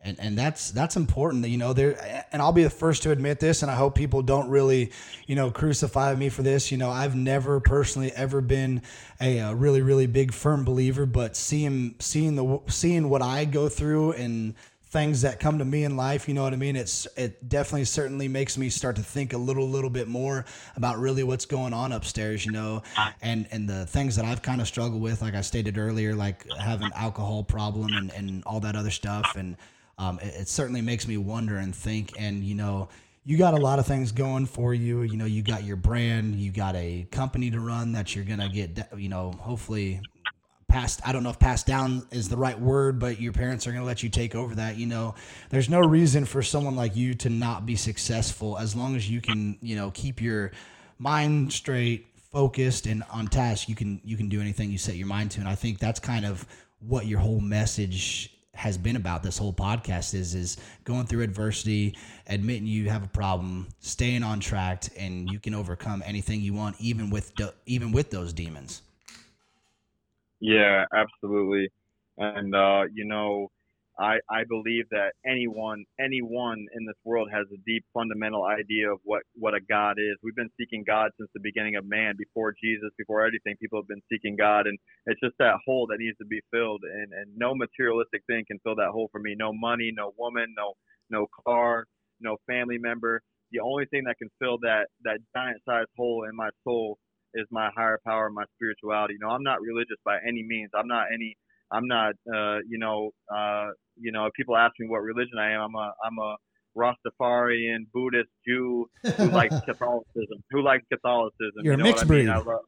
and and that's that's important you know there and I'll be the first to admit this and I hope people don't really you know crucify me for this. You know I've never personally ever been a, a really really big firm believer but seeing seeing the seeing what I go through and things that come to me in life you know what I mean? It's it definitely certainly makes me start to think a little little bit more about really what's going on upstairs you know? And and the things that I've kind of struggled with like I stated earlier like having alcohol problem and and all that other stuff and um, it, it, certainly makes me wonder and think. And you know, you got a lot of things going for you. You know, you got your brand, you got a company to run that you're gonna get, you know, hopefully passed. I don't know if passed down is the right word, but your parents are gonna let you take over that. You know, there's no reason for someone like you to not be successful as long as you can, you know, keep your mind straight, focused, and on task. You can you can do anything you set your mind to, and I think that's kind of what your whole message has been about this whole podcast is is going through adversity, admitting you have a problem, staying on track, and you can overcome anything you want, even with do- even with those demons. Yeah, absolutely, and uh, you know, I, I believe that anyone anyone in this world has a deep fundamental idea of what, what a God is. We've been seeking God since the beginning of man, before Jesus, before everything. People have been seeking God, and it's just that hole that needs to be filled. And, and no materialistic thing can fill that hole for me. No money, no woman, no no car, no family member. The only thing that can fill that that giant sized hole in my soul is my higher power, my spirituality. You know, I'm not religious by any means. I'm not any I'm not, uh, you know, uh, you know, people ask me what religion I am. I'm a, I'm a Rastafarian Buddhist Jew who likes Catholicism. Who likes Catholicism? You're you know mixed breed. I mean? I love,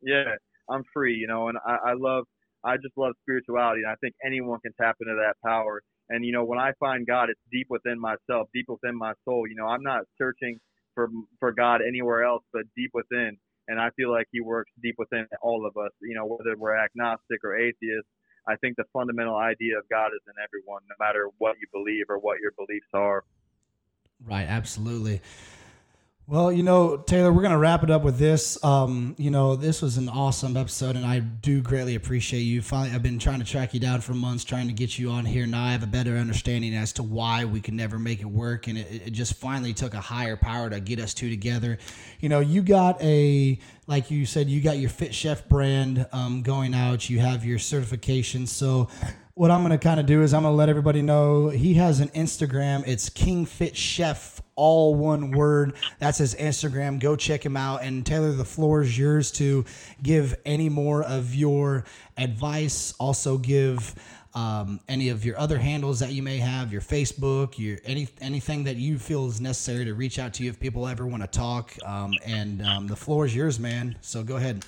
yeah, I'm free, you know, and I, I love, I just love spirituality. And I think anyone can tap into that power. And you know, when I find God, it's deep within myself, deep within my soul. You know, I'm not searching for for God anywhere else, but deep within. And I feel like He works deep within all of us. You know, whether we're agnostic or atheist I think the fundamental idea of God is in everyone, no matter what you believe or what your beliefs are. Right, absolutely. Well, you know, Taylor, we're going to wrap it up with this. Um, you know, this was an awesome episode, and I do greatly appreciate you. Finally, I've been trying to track you down for months, trying to get you on here. Now I have a better understanding as to why we can never make it work, and it, it just finally took a higher power to get us two together. You know, you got a, like you said, you got your Fit Chef brand um, going out. You have your certification, so what I'm to kind of do is I'm to let everybody know he has an Instagram. It's King Fit Chef all one word. That's his Instagram. Go check him out. And Taylor, the floor is yours to give any more of your advice. Also, give um, any of your other handles that you may have, your Facebook, your any anything that you feel is necessary to reach out to you if people ever want to talk. Um, and um, the floor is yours, man. So go ahead.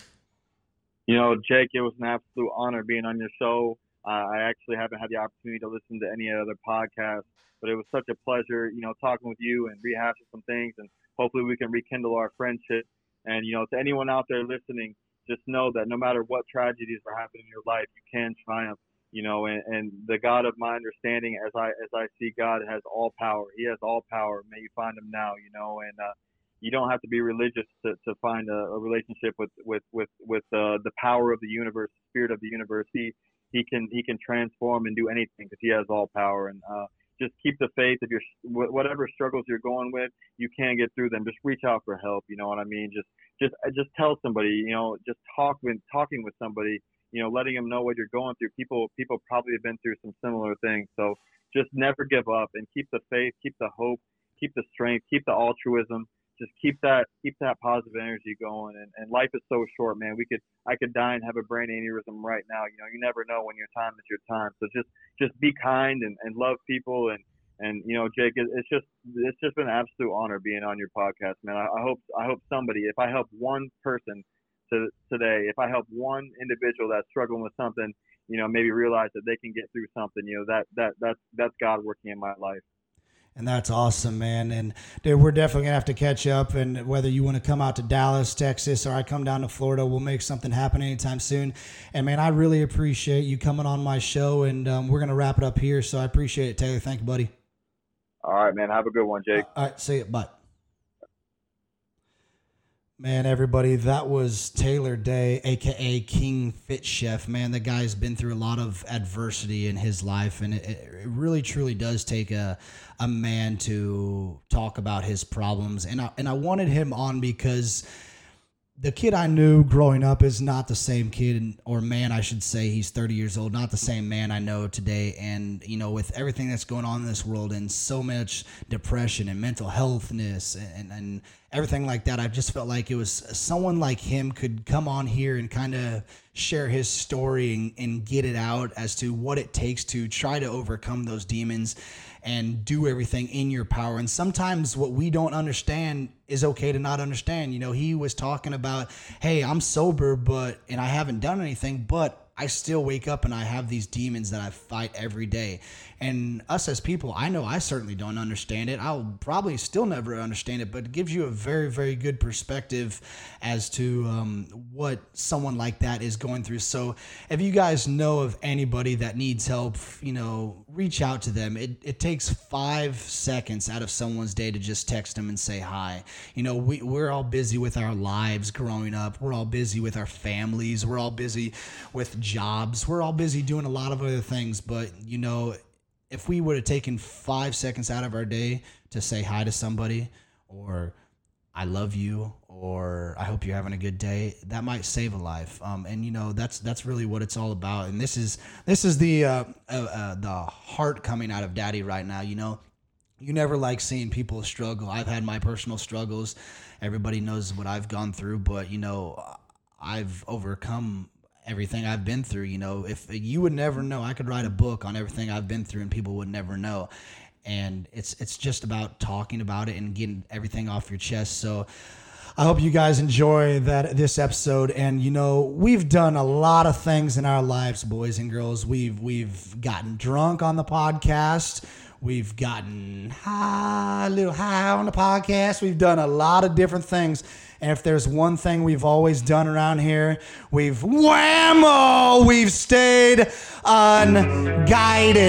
You know, Jake, it was an absolute honor being on your show. Uh, I actually haven't had the opportunity to listen to any other podcasts but it was such a pleasure, you know, talking with you and rehashing some things, and hopefully we can rekindle our friendship. And you know, to anyone out there listening, just know that no matter what tragedies are happening in your life, you can triumph. You know, and, and the God of my understanding, as I as I see God, has all power. He has all power. May you find Him now. You know, and uh, you don't have to be religious to, to find a, a relationship with with with with uh, the power of the universe, the spirit of the universe. He he can he can transform and do anything because he has all power. And uh, just keep the faith. If you're whatever struggles you're going with, you can't get through them. Just reach out for help. You know what I mean? Just just uh, just tell somebody. You know, just talk with talking with somebody. You know, letting them know what you're going through. People people probably have been through some similar things. So just never give up and keep the faith, keep the hope, keep the strength, keep the altruism just keep that keep that positive energy going. And, and life is so short man. We could i could die and have a brain aneurysm right now. You know you never know when your time is your time. So just just be kind and, and love people. And and you know jake it, it's just it's just been an absolute honor being on your podcast man. I, I hope i hope somebody if i help one person to today if i help one individual that's struggling with something you know maybe realize that they can get through something you know that that that's that's god working in my life and that's awesome, man. And dude, we're definitely gonna have to catch up. And whether you want to come out to Dallas, Texas, or I come down to Florida, we'll make something happen anytime soon. And man, I really appreciate you coming on my show. And um, we're gonna wrap it up here. So I appreciate it, Taylor. Thank you, buddy. All right, man. Have a good one, Jake. All right, see you. Bye. Man, everybody, that was Taylor Day, aka King Fit Chef. Man, the guy's been through a lot of adversity in his life, and it, it really, truly does take a a man to talk about his problems. And I, and I wanted him on because the kid I knew growing up is not the same kid or man I should say he's 30 years old not the same man I know today and you know with everything that's going on in this world and so much depression and mental healthness and and everything like that. I just felt like it was someone like him could come on here and kind of share his story and, and get it out as to what it takes to try to overcome those demons and do everything in your power. And sometimes what we don't understand is okay to not understand. You know, he was talking about, hey, I'm sober, but, and I haven't done anything, but I still wake up and I have these demons that I fight every day. And us as people, I know I certainly don't understand it. I'll probably still never understand it, but it gives you a very, very good perspective as to um, what someone like that is going through. So if you guys know of anybody that needs help, you know, reach out to them. It, it takes five seconds out of someone's day to just text them and say hi. You know, we, we're all busy with our lives growing up, we're all busy with our families, we're all busy with jobs, we're all busy doing a lot of other things. But, you know, if we would have taken five seconds out of our day to say hi to somebody or I love you or I hope you're having a good day, that might save a life. Um, and you know that's that's really what it's all about. And this is this is the uh, uh, uh, the heart coming out of Daddy right now. You know, you never like seeing people struggle. I've had my personal struggles. Everybody knows what I've gone through, but you know, I've overcome everything I've been through. You know, if you would never know, I could write a book on everything I've been through, and people would never know. And it's it's just about talking about it and getting everything off your chest. So. I hope you guys enjoy that this episode. And you know, we've done a lot of things in our lives, boys and girls. We've we've gotten drunk on the podcast. We've gotten high, a little high on the podcast. We've done a lot of different things. If there's one thing we've always done around here, we've whammo, we've stayed unguided.